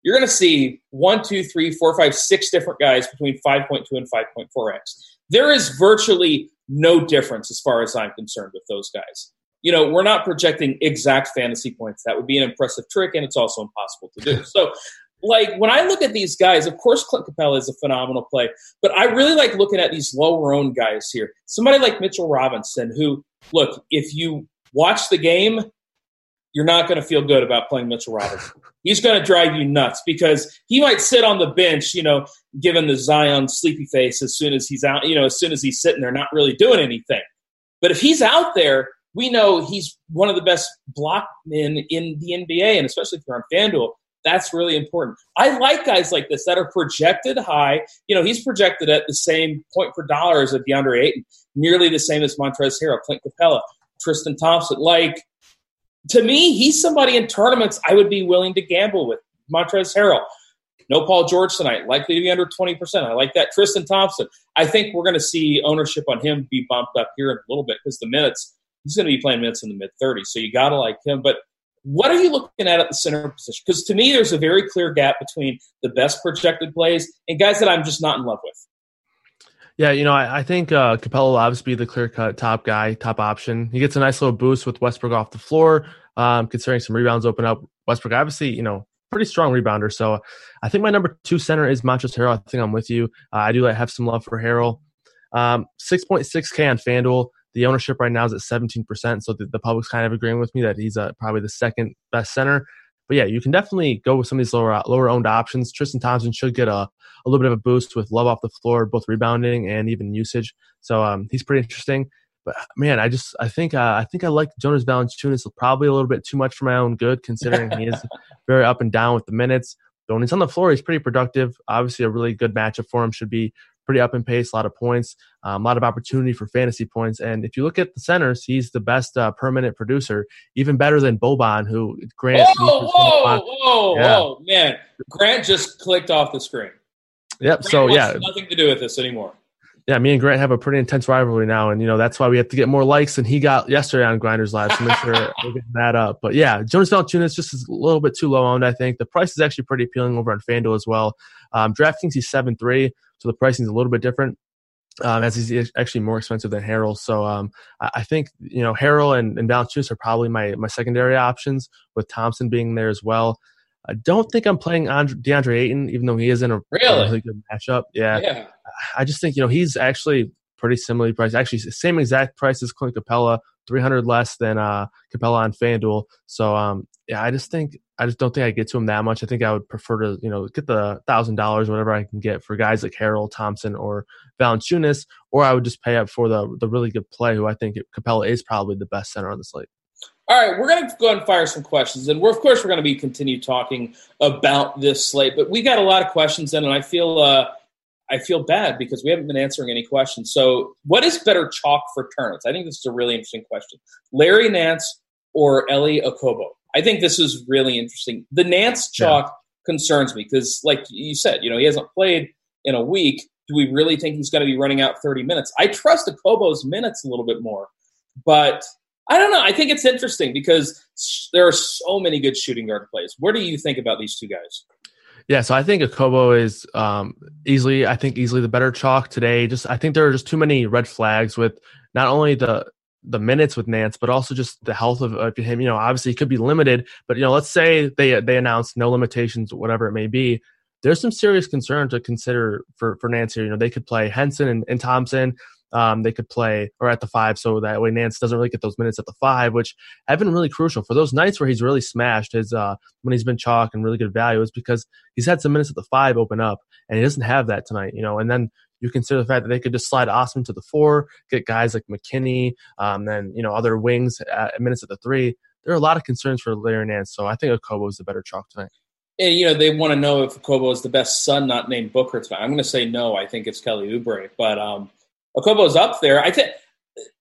you're going to see one, two, three, four, five, six different guys between 5.2 and 5.4x. There is virtually no difference as far as I'm concerned with those guys. You know, we're not projecting exact fantasy points. That would be an impressive trick, and it's also impossible to do. So, like, when I look at these guys, of course, Clint Capela is a phenomenal play, but I really like looking at these lower owned guys here. Somebody like Mitchell Robinson, who, look, if you watch the game, you're not going to feel good about playing Mitchell Robinson. He's going to drive you nuts because he might sit on the bench, you know, given the Zion sleepy face as soon as he's out, you know, as soon as he's sitting there not really doing anything. But if he's out there, we know he's one of the best block men in the NBA, and especially if you're on FanDuel, that's really important. I like guys like this that are projected high. You know, he's projected at the same point per dollar as a DeAndre Ayton, nearly the same as Montrezl Harrell, Clint Capela, Tristan Thompson. Like to me, he's somebody in tournaments I would be willing to gamble with. Montrezl Harrell. No Paul George tonight. Likely to be under 20%. I like that. Tristan Thompson. I think we're going to see ownership on him be bumped up here in a little bit because the minutes, he's going to be playing minutes in the mid 30s. So you got to like him. But what are you looking at at the center position? Because to me, there's a very clear gap between the best projected plays and guys that I'm just not in love with. Yeah, you know, I, I think uh, Capela will obviously be the clear cut top guy, top option. He gets a nice little boost with Westbrook off the floor, um, considering some rebounds open up. Westbrook, obviously, you know, pretty strong rebounder. So I think my number two center is Montrezl Harrell. I think I'm with you. Uh, I do like, have some love for Harrell. Um, 6.6K on FanDuel. The ownership right now is at 17%. So the, the public's kind of agreeing with me that he's uh, probably the second best center. But yeah, you can definitely go with some of these lower lower owned options. Tristan Thompson should get a, a little bit of a boost with love off the floor, both rebounding and even usage. So um, he's pretty interesting. But man, I just I think uh, I think I like Jonas Valanciunas probably a little bit too much for my own good, considering he is very up and down with the minutes. But when he's on the floor, he's pretty productive. Obviously, a really good matchup for him should be pretty up in pace, a lot of points, um, a lot of opportunity for fantasy points. And if you look at the centers, he's the best uh, per minute producer, even better than Boban, who Grant. Whoa, whoa, whoa, yeah. whoa, man! Grant just clicked off the screen. Yep. Grant so yeah, nothing to do with this anymore. Yeah, me and Grant have a pretty intense rivalry now, and you know that's why we have to get more likes than he got yesterday on GrindersLive. So make sure we're getting that up. But yeah, Jonas Valanciunas just is a little bit too low owned. I think the price is actually pretty appealing over on FanDuel as well. Um, DraftKings he's seven three, so the pricing is a little bit different. Um, as he's actually more expensive than Harrell. So um, I, think you know Harrell and, and Valanciunas are probably my my secondary options, with Thompson being there as well. I don't think I'm playing Andre, DeAndre Ayton, even though he is in a really, really good matchup. Yeah. yeah. I just think, you know, he's actually pretty similarly priced. Actually, same exact price as Clint Capela, 300 less than uh, Capela on FanDuel. So, um, yeah, I just think, I just don't think I get to him that much. I think I would prefer to, you know, get the thousand dollars, whatever I can get for guys like Harrell Thompson or Valanciunas, or I would just pay up for the the really good play, who I think Capela is probably the best center on the slate. All right, we're going to go and fire some questions, and we're of course we're going to be continue talking about this slate. But we got a lot of questions in, and I feel uh, I feel bad because we haven't been answering any questions. So, what is better chalk for tournaments? I think this is a really interesting question. Larry Nance or Elie Okobo? I think this is really interesting. The Nance chalk yeah. concerns me because, like you said, you know he hasn't played in a week. Do we really think he's going to be running out 30 minutes? I trust Okobo's minutes a little bit more, but I don't know. I think it's interesting because there are so many good shooting guard plays. What do you think about these two guys? Yeah, so I think Okobo is um, easily, I think easily the better chalk today. Just I think there are just too many red flags with not only the the minutes with Nance, but also just the health of, of him. You know, obviously he could be limited, but you know, let's say they they announce no limitations, whatever it may be. There's some serious concern to consider for for Nance here. You know, they could play Henson and, and Thompson um, they could play or at the five, so that way Nance doesn't really get those minutes at the five, which have been really crucial for those nights where he's really smashed his uh, when he's been chalk and really good value is because he's had some minutes at the five open up, and he doesn't have that tonight, you know. And then you consider the fact that they could just slide Osman to the four, get guys like McKinney, um, then you know other wings at minutes at the three. There are a lot of concerns for Larry Nance, so I think Okobo is the better chalk tonight. And you know they want to know if Okobo is the best son not named Booker. I'm going to say no. I think it's Kelly Oubre, but um, Okobo's up there. I think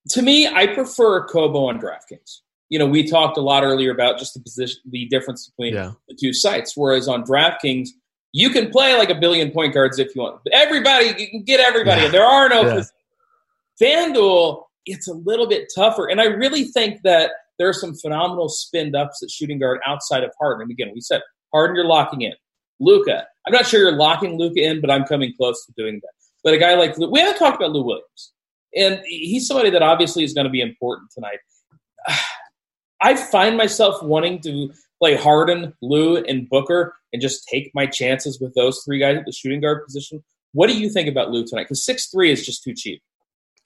to me, I prefer Okobo on DraftKings. You know, we talked a lot earlier about just the position, the difference between yeah. the two sites. Whereas on DraftKings, you can play like a billion point guards if you want. Everybody, you can get everybody. Yeah. There are no. Yeah. FanDuel, it's a little bit tougher, and I really think that there are some phenomenal spin ups at shooting guard outside of Harden. And again, we said Harden, you're locking in. Luka, I'm not sure you're locking Luka in, but I'm coming close to doing that. But a guy like Lou, we haven't talked about Lou Williams, and he's somebody that obviously is going to be important tonight. I find myself wanting to play Harden, Lou, and Booker, and just take my chances with those three guys at the shooting guard position. What do you think about Lou tonight? Because six three is just too cheap.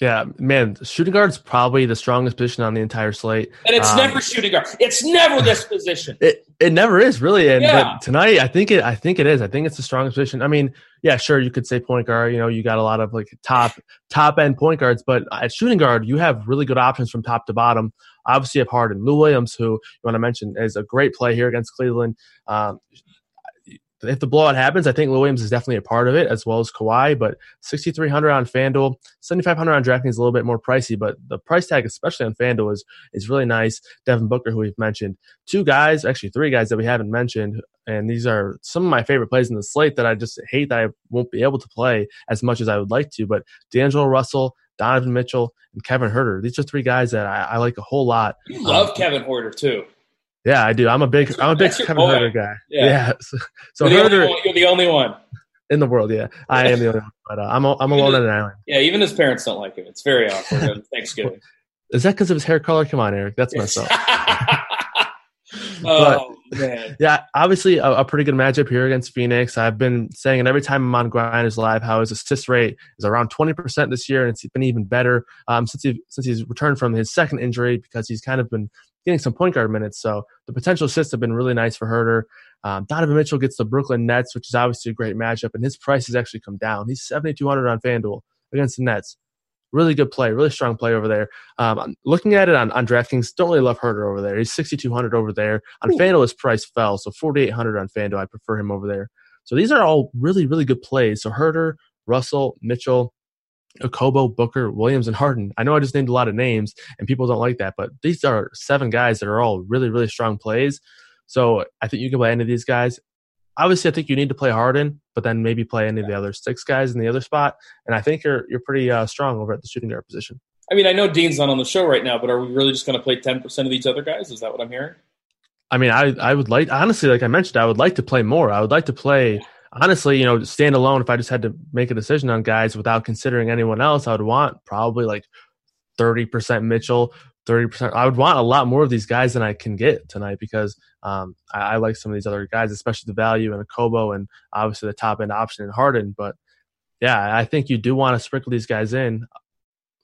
Yeah, man, shooting guard's probably the strongest position on the entire slate. And it's um, never shooting guard. It's never this position. It it never is really. And yeah. tonight, I think it. I think it is. I think it's the strongest position. I mean, yeah, sure, you could say point guard. You know, you got a lot of like top top end point guards, but at shooting guard, you have really good options from top to bottom. Obviously, you have Harden, Lou Williams, who you want to mention is a great play here against Cleveland. Um, if the blowout happens, I think Lou Williams is definitely a part of it, as well as Kawhi. But 6,300 on FanDuel, 7,500 on DraftKings is a little bit more pricey, but the price tag, especially on FanDuel, is is really nice. Devin Booker, who we've mentioned, two guys, actually three guys that we haven't mentioned, and these are some of my favorite plays in the slate that I just hate that I won't be able to play as much as I would like to. But D'Angelo Russell, Donovan Mitchell, and Kevin Huerter. These are three guys that I, I like a whole lot. You love um, Kevin Huerter too. Yeah, I do. I'm a big I'm a big Kevin boy. Guy. Yeah. yeah. So, so you're, the you're the only one in the world. Yeah, I am the only one. But uh, I'm a, I'm alone on an island. Yeah, even his parents don't like him. It's very awkward Thanksgiving. Is that because of his hair color? Come on, Eric. That's messed up. oh man. Yeah, obviously a, a, pretty good matchup here against Phoenix. I've been saying it every time I'm on GrindersLive how his assist rate is around 20% this year, and it's been even better um, since he since he's returned from his second injury because he's kind of been getting some point guard minutes. So the potential assists have been really nice for Huerter. Um, Donovan Mitchell gets the Brooklyn Nets, which is obviously a great matchup, and his price has actually come down. He's 7,200 on FanDuel against the Nets. Really good play, really strong play over there. Um, looking at it on, on DraftKings, don't really love Huerter over there. He's 6,200 over there. On Ooh. FanDuel, his price fell, so 4,800 on FanDuel. I prefer him over there. So these are all really, really good plays. So Huerter, Russell, Mitchell, Okobo, Booker, Williams, and Harden. I know I just named a lot of names, and people don't like that, but these are seven guys that are all really, really strong plays. So I think you can play any of these guys. Obviously, I think you need to play Harden, but then maybe play any of the other six guys in the other spot. And I think you're you're pretty uh, strong over at the shooting guard position. I mean, I know Dean's not on the show right now, but are we really just going to play ten percent of these other guys? Is that what I'm hearing? I mean, I I would like honestly, like I mentioned, I would like to play more. I would like to play honestly, you know, stand alone. If I just had to make a decision on guys without considering anyone else, I would want probably like thirty percent Mitchell, thirty percent. I would want a lot more of these guys than I can get tonight because um, I, I, like some of these other guys, especially the value and Okobo and obviously the top end option in Harden. But yeah, I think you do want to sprinkle these guys in,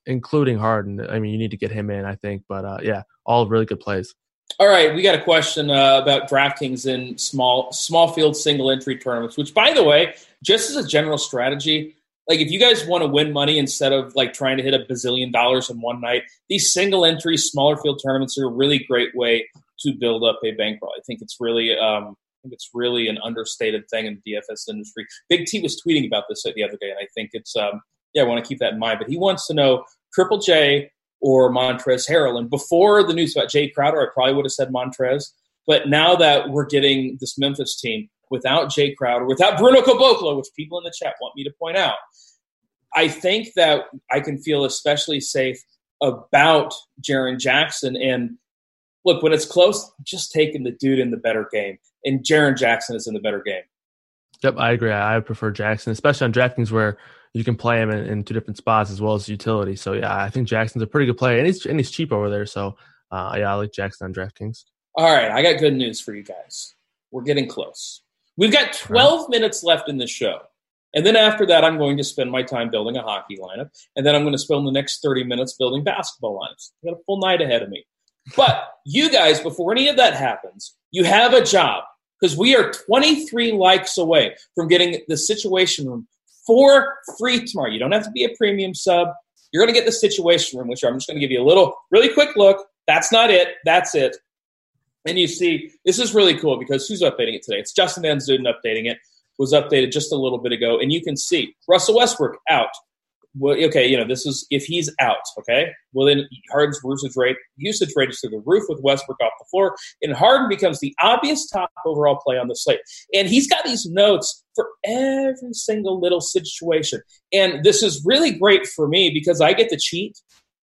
including Harden. I mean, you need to get him in, I think. But uh, yeah, all really good plays. All right, we got a question uh, about DraftKings in small small field single entry tournaments. Which, by the way, just as a general strategy, like if you guys want to win money instead of like trying to hit a bazillion dollars in one night, these single entry smaller field tournaments are a really great way to build up a bankroll. I think it's really um, I think it's really an understated thing in the DFS industry. Big T was tweeting about this the other day, and I think it's um, yeah, I want to keep that in mind. But he wants to know Triple J or Montrezl Harrell. And before the news about Jae Crowder, I probably would have said Montrez. But now that we're getting this Memphis team without Jae Crowder, without Bruno Caboclo, which people in the chat want me to point out, I think that I can feel especially safe about Jaren Jackson. And look, when it's close, just taking the dude in the better game. And Jaren Jackson is in the better game. Yep, I agree. I prefer Jackson, especially on DraftKings where you can play him in, in, two different spots as well as utility. So yeah, I think Jackson's a pretty good player, and he's and he's cheap over there. So uh, yeah, I like Jackson on DraftKings. All right, I got good news for you guys. We're getting close. We've got 12 right. minutes left in the show. And then after that, I'm going to spend my time building a hockey lineup. And then I'm going to spend the next 30 minutes building basketball lineups. I've got a full night ahead of me. But you guys, before any of that happens, you have a job because we are 23 likes away from getting the Situation Room for free tomorrow. You don't have to be a premium sub. You're going to get the Situation Room, which I'm just going to give you a little, really quick look. That's not it. That's it. And you see, this is really cool because who's updating it today? It's Justin Van Zuiden updating it. Was updated just a little bit ago, and you can see Russell Westbrook out well, okay, you know, this is if he's out, okay. Well, then Harden's usage rate usage rate is through the roof with Westbrook off the floor, and Harden becomes the obvious top overall play on the slate. And he's got these notes for every single little situation, and this is really great for me because I get to cheat.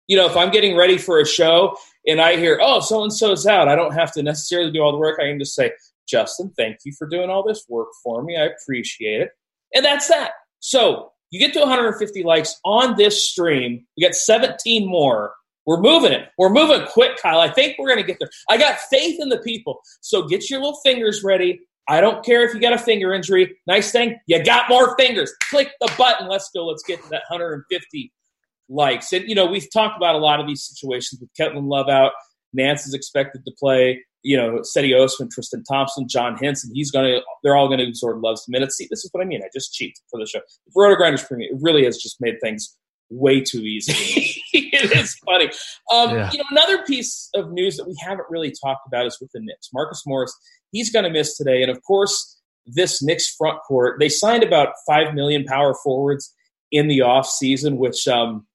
You know, if I'm getting ready for a show and I hear, "Oh, so and so's out," I don't have to necessarily do all the work. I can just say, "Justin, thank you for doing all this work for me. I appreciate it," and that's that. So you get to 150 likes on this stream. We got 17 more. We're moving it. We're moving quick, Kyle. I think we're going to get there. I got faith in the people. So get your little fingers ready. I don't care if you got a finger injury. Nice thing, you got more fingers. Click the button. Let's go. Let's get to that 150 likes. And, you know, we've talked about a lot of these situations with Kevin Love out. Nance is expected to play you know, Cedi Osman, Tristan Thompson, John Henson. He's going to, they're all going to sort of love some minutes. See, this is what I mean. I just cheat for the show. RotoGrinders Premium, it really has just made things way too easy. it is funny. Um, yeah. You know, another piece of news that we haven't really talked about is with the Knicks. Marcus Morris, he's going to miss today. And of course, this Knicks front court, they signed about 5 million power forwards in the off season, which, um,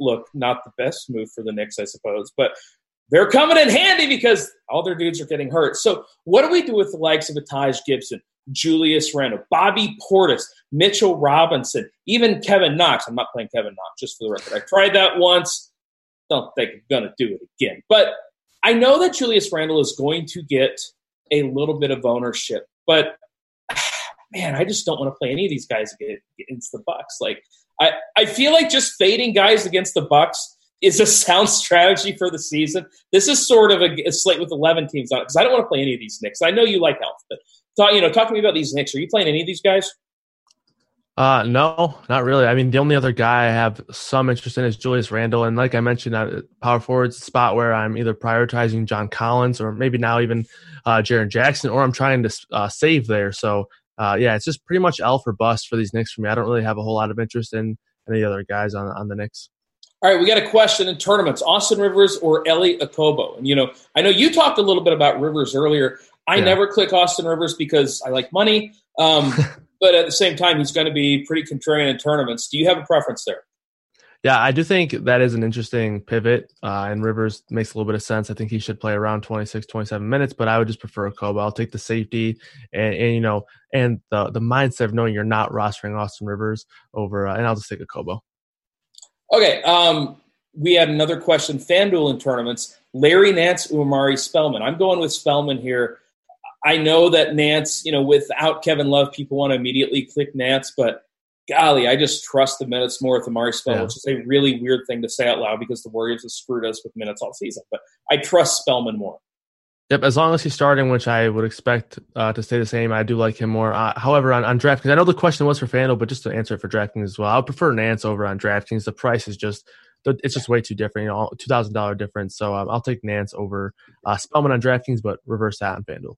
look, not the best move for the Knicks, I suppose. But they're coming in handy because all their dudes are getting hurt. So, what do we do with the likes of Taj Gibson, Julius Randle, Bobby Portis, Mitchell Robinson, even Kevin Knox? I'm not playing Kevin Knox, just for the record. I tried that once. Don't think I'm to do it again. But I know that Julius Randle is going to get a little bit of ownership, but man, I just don't want to play any of these guys against the Bucks. Like I, I feel like just fading guys against the Bucks is a sound strategy for the season. This is sort of a, a slate with 11 teams on it because I don't want to play any of these Knicks. I know you like health, but talk, you know, talk to me about these Knicks. Are you playing any of these guys? Uh, no, not really. I mean, the only other guy I have some interest in is Julius Randle, and like I mentioned, at power forward spot where I'm either prioritizing John Collins or maybe now even uh, Jaren Jackson, or I'm trying to uh, save there. So, uh, yeah, it's just pretty much L for bust for these Knicks for me. I don't really have a whole lot of interest in any other guys on on the Knicks. All right, we got a question in tournaments: Austin Rivers or Elie Okobo? And you know, I know you talked a little bit about Rivers earlier. I yeah. never click Austin Rivers because I like money. Um, but at the same time, he's going to be pretty contrarian in tournaments. Do you have a preference there? Yeah, I do think that is an interesting pivot, uh, and Rivers makes a little bit of sense. I think he should play around 26, 27 minutes, but I would just prefer Kobe. I'll take the safety and, and, you know, and the the mindset of knowing you're not rostering Austin Rivers over, uh, and I'll just take Okobo. Okay, um, we had another question. FanDuel in tournaments, Larry Nance, Omari Spellman. I'm going with Spellman here. I know that Nance, you know, without Kevin Love, people want to immediately click Nance, but golly, I just trust the minutes more with Omari Spellman, yeah. which is a really weird thing to say out loud because the Warriors have screwed us with minutes all season. But I trust Spellman more. Yep, as long as he's starting, which I would expect uh, to stay the same, I do like him more. Uh, however, on, on DraftKings, I know the question was for FanDuel, but just to answer it for DraftKings as well, I would prefer Nance over on DraftKings. The price is just it's just way too different, you know, two thousand dollar difference. So um, I'll take Nance over uh, Spellman on DraftKings, but reverse that on FanDuel.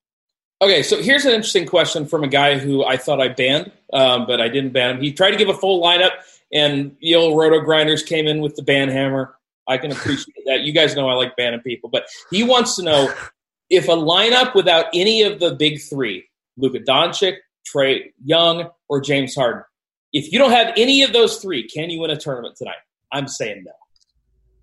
Okay, so here's an interesting question from a guy who I thought I banned, um, but I didn't ban him. He tried to give a full lineup, and old RotoGrinders came in with the ban hammer. I can appreciate that. You guys know I like banning people, but he wants to know if a lineup without any of the big three, Luka Doncic, Trae Young, or James Harden, if you don't have any of those three, can you win a tournament tonight? I'm saying no.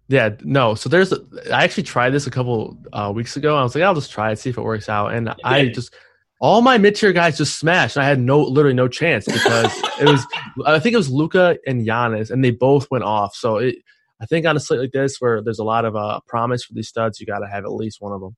Yeah, no. So there's, a, I actually tried this a couple uh, weeks ago. I was like, I'll just try it, see if it works out. And I just, all my mid tier guys just smashed. I had no, literally no chance because it was, I think it was Luka and Giannis, and they both went off. So it, I think on a slate like this, where there's a lot of uh, promise for these studs, you got to have at least one of them.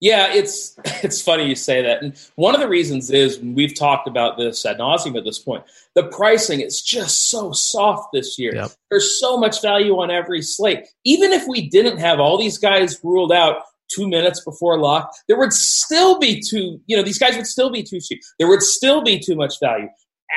Yeah, it's it's funny you say that, and one of the reasons is we've talked about this ad nauseum at this point. The pricing is just so soft this year. Yep. There's so much value on every slate. Even if we didn't have all these guys ruled out two minutes before lock, there would still be too. You know, these guys would still be too cheap. There would still be too much value.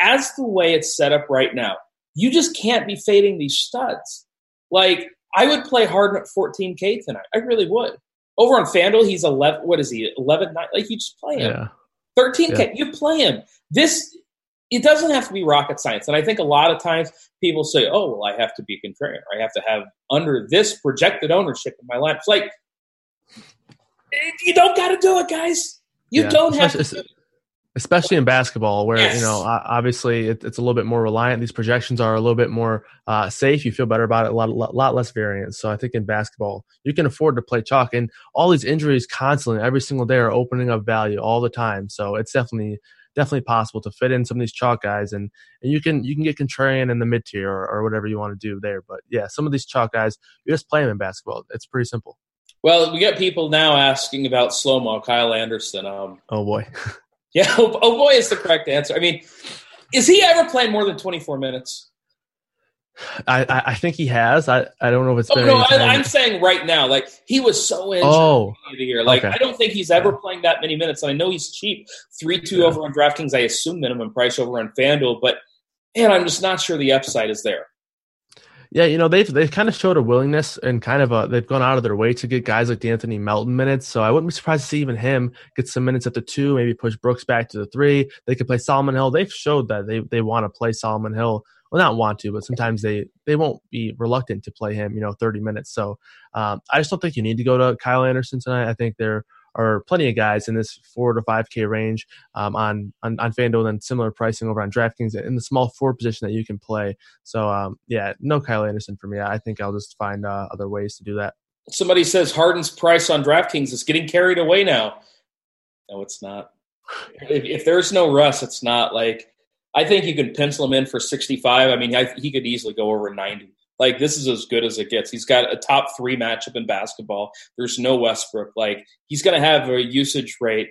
As the way it's set up right now, you just can't be fading these studs. Like I would play Harden at 14k tonight. I really would. Over on FanDuel, he's 11. What is he? 11, 9? Like, you just play him. Yeah. 13K, yeah. you play him. This, it doesn't have to be rocket science. And I think a lot of times people say, oh, well, I have to be contrarian. I have to have under this projected ownership in my life. It's like, you don't got to do it, guys. You yeah. don't have to especially in basketball where yes. you know obviously it's a little bit more reliant. These projections are a little bit more uh, safe. You feel better about it. A lot, lot, lot less variance. So i think in basketball you can afford to play chalk and all these injuries constantly every single day are opening up value all the time. So it's definitely definitely possible to fit in some of these chalk guys and, and you can you can get contrarian in the mid tier or, or whatever you want to do there. But yeah some of these chalk guys you just play them in basketball. It's pretty simple. Well, we get people now asking about slow mo. Kyle Anderson. Um, oh boy, Yeah, oh, oh boy, is the correct answer. I mean, is he ever playing more than 24 minutes? I, I think he has. I, I don't know if it's. Oh no, I, am saying right now, like he was so injured oh, the year. Like okay. I don't think he's ever playing that many minutes. And I know he's cheap, three two yeah. over on DraftKings. I assume minimum price over on FanDuel, but man, I'm just not sure the upside is there. Yeah, you know they've they've kind of showed a willingness and kind of a they've gone out of their way to get guys like Anthony Melton minutes. So I wouldn't be surprised to see even him get some minutes at the two, maybe push Brooks back to the three. They could play Solomon Hill. They've showed that they they want to play Solomon Hill. Well, not want to, but sometimes they they won't be reluctant to play him. You know, thirty minutes. So um, I just don't think you need to go to Kyle Anderson tonight. I think they're are plenty of guys in this four to five K range um, on, on on FanDuel and similar pricing over on DraftKings in the small four position that you can play. So um, yeah, no Kyle Anderson for me. I think I'll just find uh, other ways to do that. Somebody says Harden's price on DraftKings is getting carried away now. No, it's not. If, if there's no Russ, it's not like I think you can pencil him in for 65. I mean, I, he could easily go over 90. Like this is as good as it gets. He's got a top three matchup in basketball. There's no Westbrook. Like he's going to have a usage rate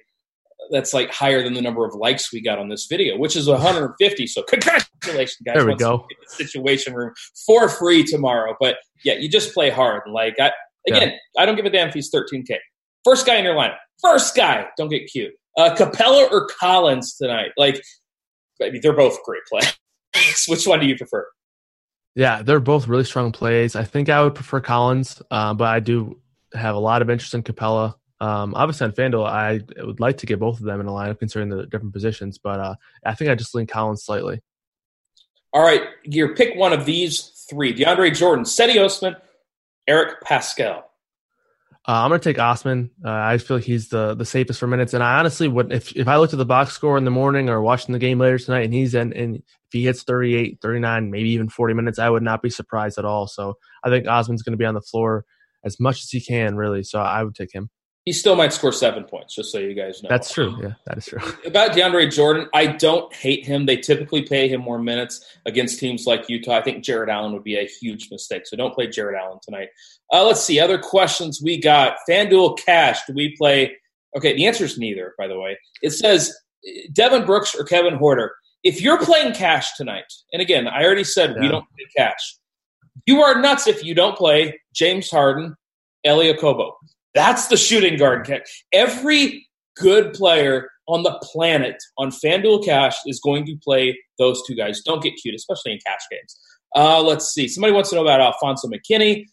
that's like higher than the number of likes we got on this video, which is 150. So congratulations, guys! There we Once go. the Situation Room for free tomorrow. But yeah, you just play hard. Like I, again, I don't give a damn if he's 13k. First guy in your lineup. First guy. Don't get cute. Uh, Capela or Collins tonight? Like, I mean, they're both great players. Which one do you prefer? Yeah, they're both really strong plays. I think I would prefer Collins, uh, but I do have a lot of interest in Capela. Um, obviously, on FanDuel, I would like to get both of them in a lineup considering the different positions, but uh, I think I just lean Collins slightly. All right, you pick one of these three: DeAndre Jordan, Cedi Osman, Eric Paschall. Uh, I'm going to take Osman. Uh, I feel like he's the the safest for minutes, and I honestly would if if I looked at the box score in the morning or watching the game later tonight, and he's in, and if he hits 38, 39, maybe even 40 minutes, I would not be surprised at all. So I think Osman's going to be on the floor as much as he can, really. So I would take him. He still might score seven points, just so you guys know. That's true. Yeah, that is true. About DeAndre Jordan, I don't hate him. They typically pay him more minutes against teams like Utah. I think Jarrett Allen would be a huge mistake. So don't play Jarrett Allen tonight. Uh, let's see. Other questions we got. FanDuel Cash. Do we play? Okay, the answer is neither, by the way. It says Dillon Brooks or Kevin Huerter. If you're playing cash tonight, and again, I already said we don't play cash. You are nuts if you don't play James Harden, Elie Okobo. That's the shooting guard. ca- Every good player on the planet on FanDuel Cash is going to play those two guys. Don't get cute, especially in cash games. Uh, let's see. Somebody wants to know about Alfonzo McKinnie.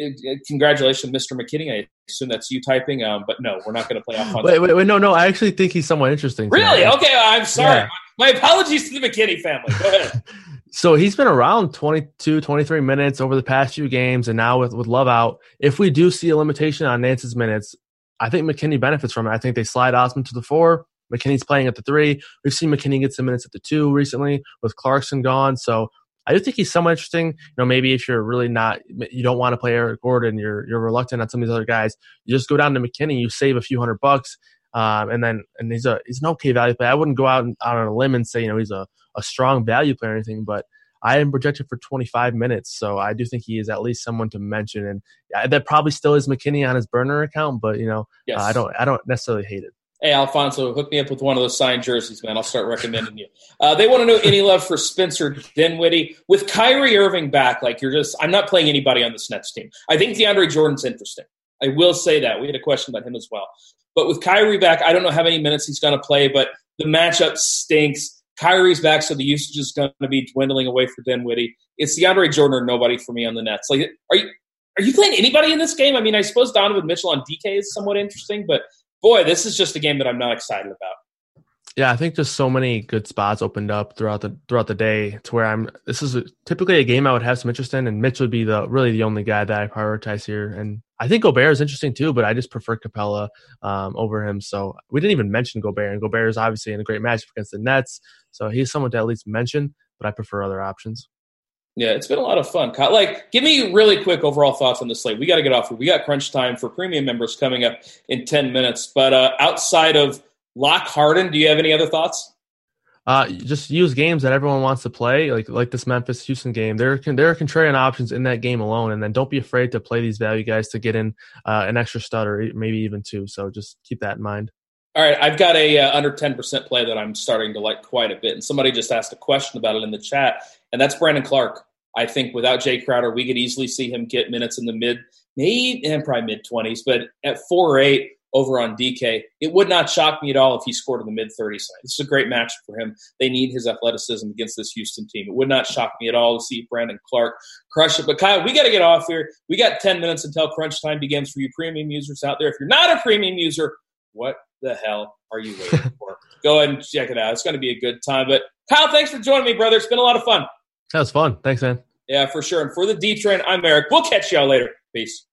Uh, uh, Congratulations, Mr. McKinnie. I assume that's you typing, um, but no, we're not going to play Alfonzo. Wait, wait, wait, no, no. I actually think he's somewhat interesting. tonight. Really? Okay, I'm sorry. Yeah. My apologies to the McKinnie family. Go ahead. So he's been around 22, 23 minutes over the past few games, and now with, with Love out, if we do see a limitation on Nance's minutes, I think McKinnie benefits from it. I think they slide Osman to the four. McKinnie's playing at the three. We've seen McKinnie get some minutes at the two recently with Clarkson gone. So I do think he's somewhat interesting. You know, maybe if you're really not, you don't want to play Eric Gordon, you're you're reluctant on some of these other guys. You just go down to McKinnie, you save a few hundred bucks, um, and then and he's a he's an okay value play. I wouldn't go out, out on a limb and say you know he's a, a strong value player or anything, but I am projected for 25 minutes, so I do think he is at least someone to mention. And that probably still is McKinnie on his burner account, but you know Yes. uh, I don't I don't necessarily hate it. Hey, Alfonzo, hook me up with one of those signed jerseys, man. I'll start recommending you. Uh, they want to know any love for Spencer Dinwiddie. With Kyrie Irving back, like you're just, I'm not playing anybody on this Nets team. I think DeAndre Jordan's interesting. I will say that. We had a question about him as well. But with Kyrie back, I don't know how many minutes he's going to play, but the matchup stinks. Kyrie's back, so the usage is going to be dwindling away for Dinwiddie. It's DeAndre Jordan or nobody for me on the Nets. Like, are you are you playing anybody in this game? I mean, I suppose Donovan Mitchell on DK is somewhat interesting, but boy, this is just a game that I'm not excited about. Yeah, I think just so many good spots opened up throughout the throughout the day to where I'm. This is a, typically a game I would have some interest in, and Mitch would be the really the only guy that I prioritize here. And I think Gobert is interesting too, but I just prefer Capela um, over him. So we didn't even mention Gobert, and Gobert is obviously in a great matchup against the Nets, so he's someone to at least mention. But I prefer other options. Yeah, it's been a lot of fun. Like, give me really quick overall thoughts on the slate. We got to get off. We got crunch time for premium members coming up in 10 minutes. But uh, outside of Lock Harden, do you have any other thoughts? Uh, just use games that everyone wants to play, like like this Memphis Houston game. There can there are contrarian options in that game alone, and then don't be afraid to play these value guys to get in uh, an extra stud or maybe even two. So just keep that in mind. All right, I've got a uh, under 10% play that I'm starting to like quite a bit. And somebody just asked a question about it in the chat, and that's Brandon Clarke. I think without Jae Crowder, we could easily see him get minutes in the mid, maybe and probably mid 20s, but at four eight over on DK, it would not shock me at all if he scored in the mid 30s. This is a great match for him. They need his athleticism against this Houston team. It would not shock me at all to see Brandon Clarke crush it. But Kyle, we got to get off here. We got 10 minutes until crunch time begins for you premium users out there. If you're not a premium user, what the hell are you waiting for? Go ahead and check it out. It's going to be a good time. But Kyle, thanks for joining me, brother. It's been a lot of fun. That was fun. Thanks, man. Yeah, for sure. And for the D Train, I'm Eric. We'll catch y'all later. Peace.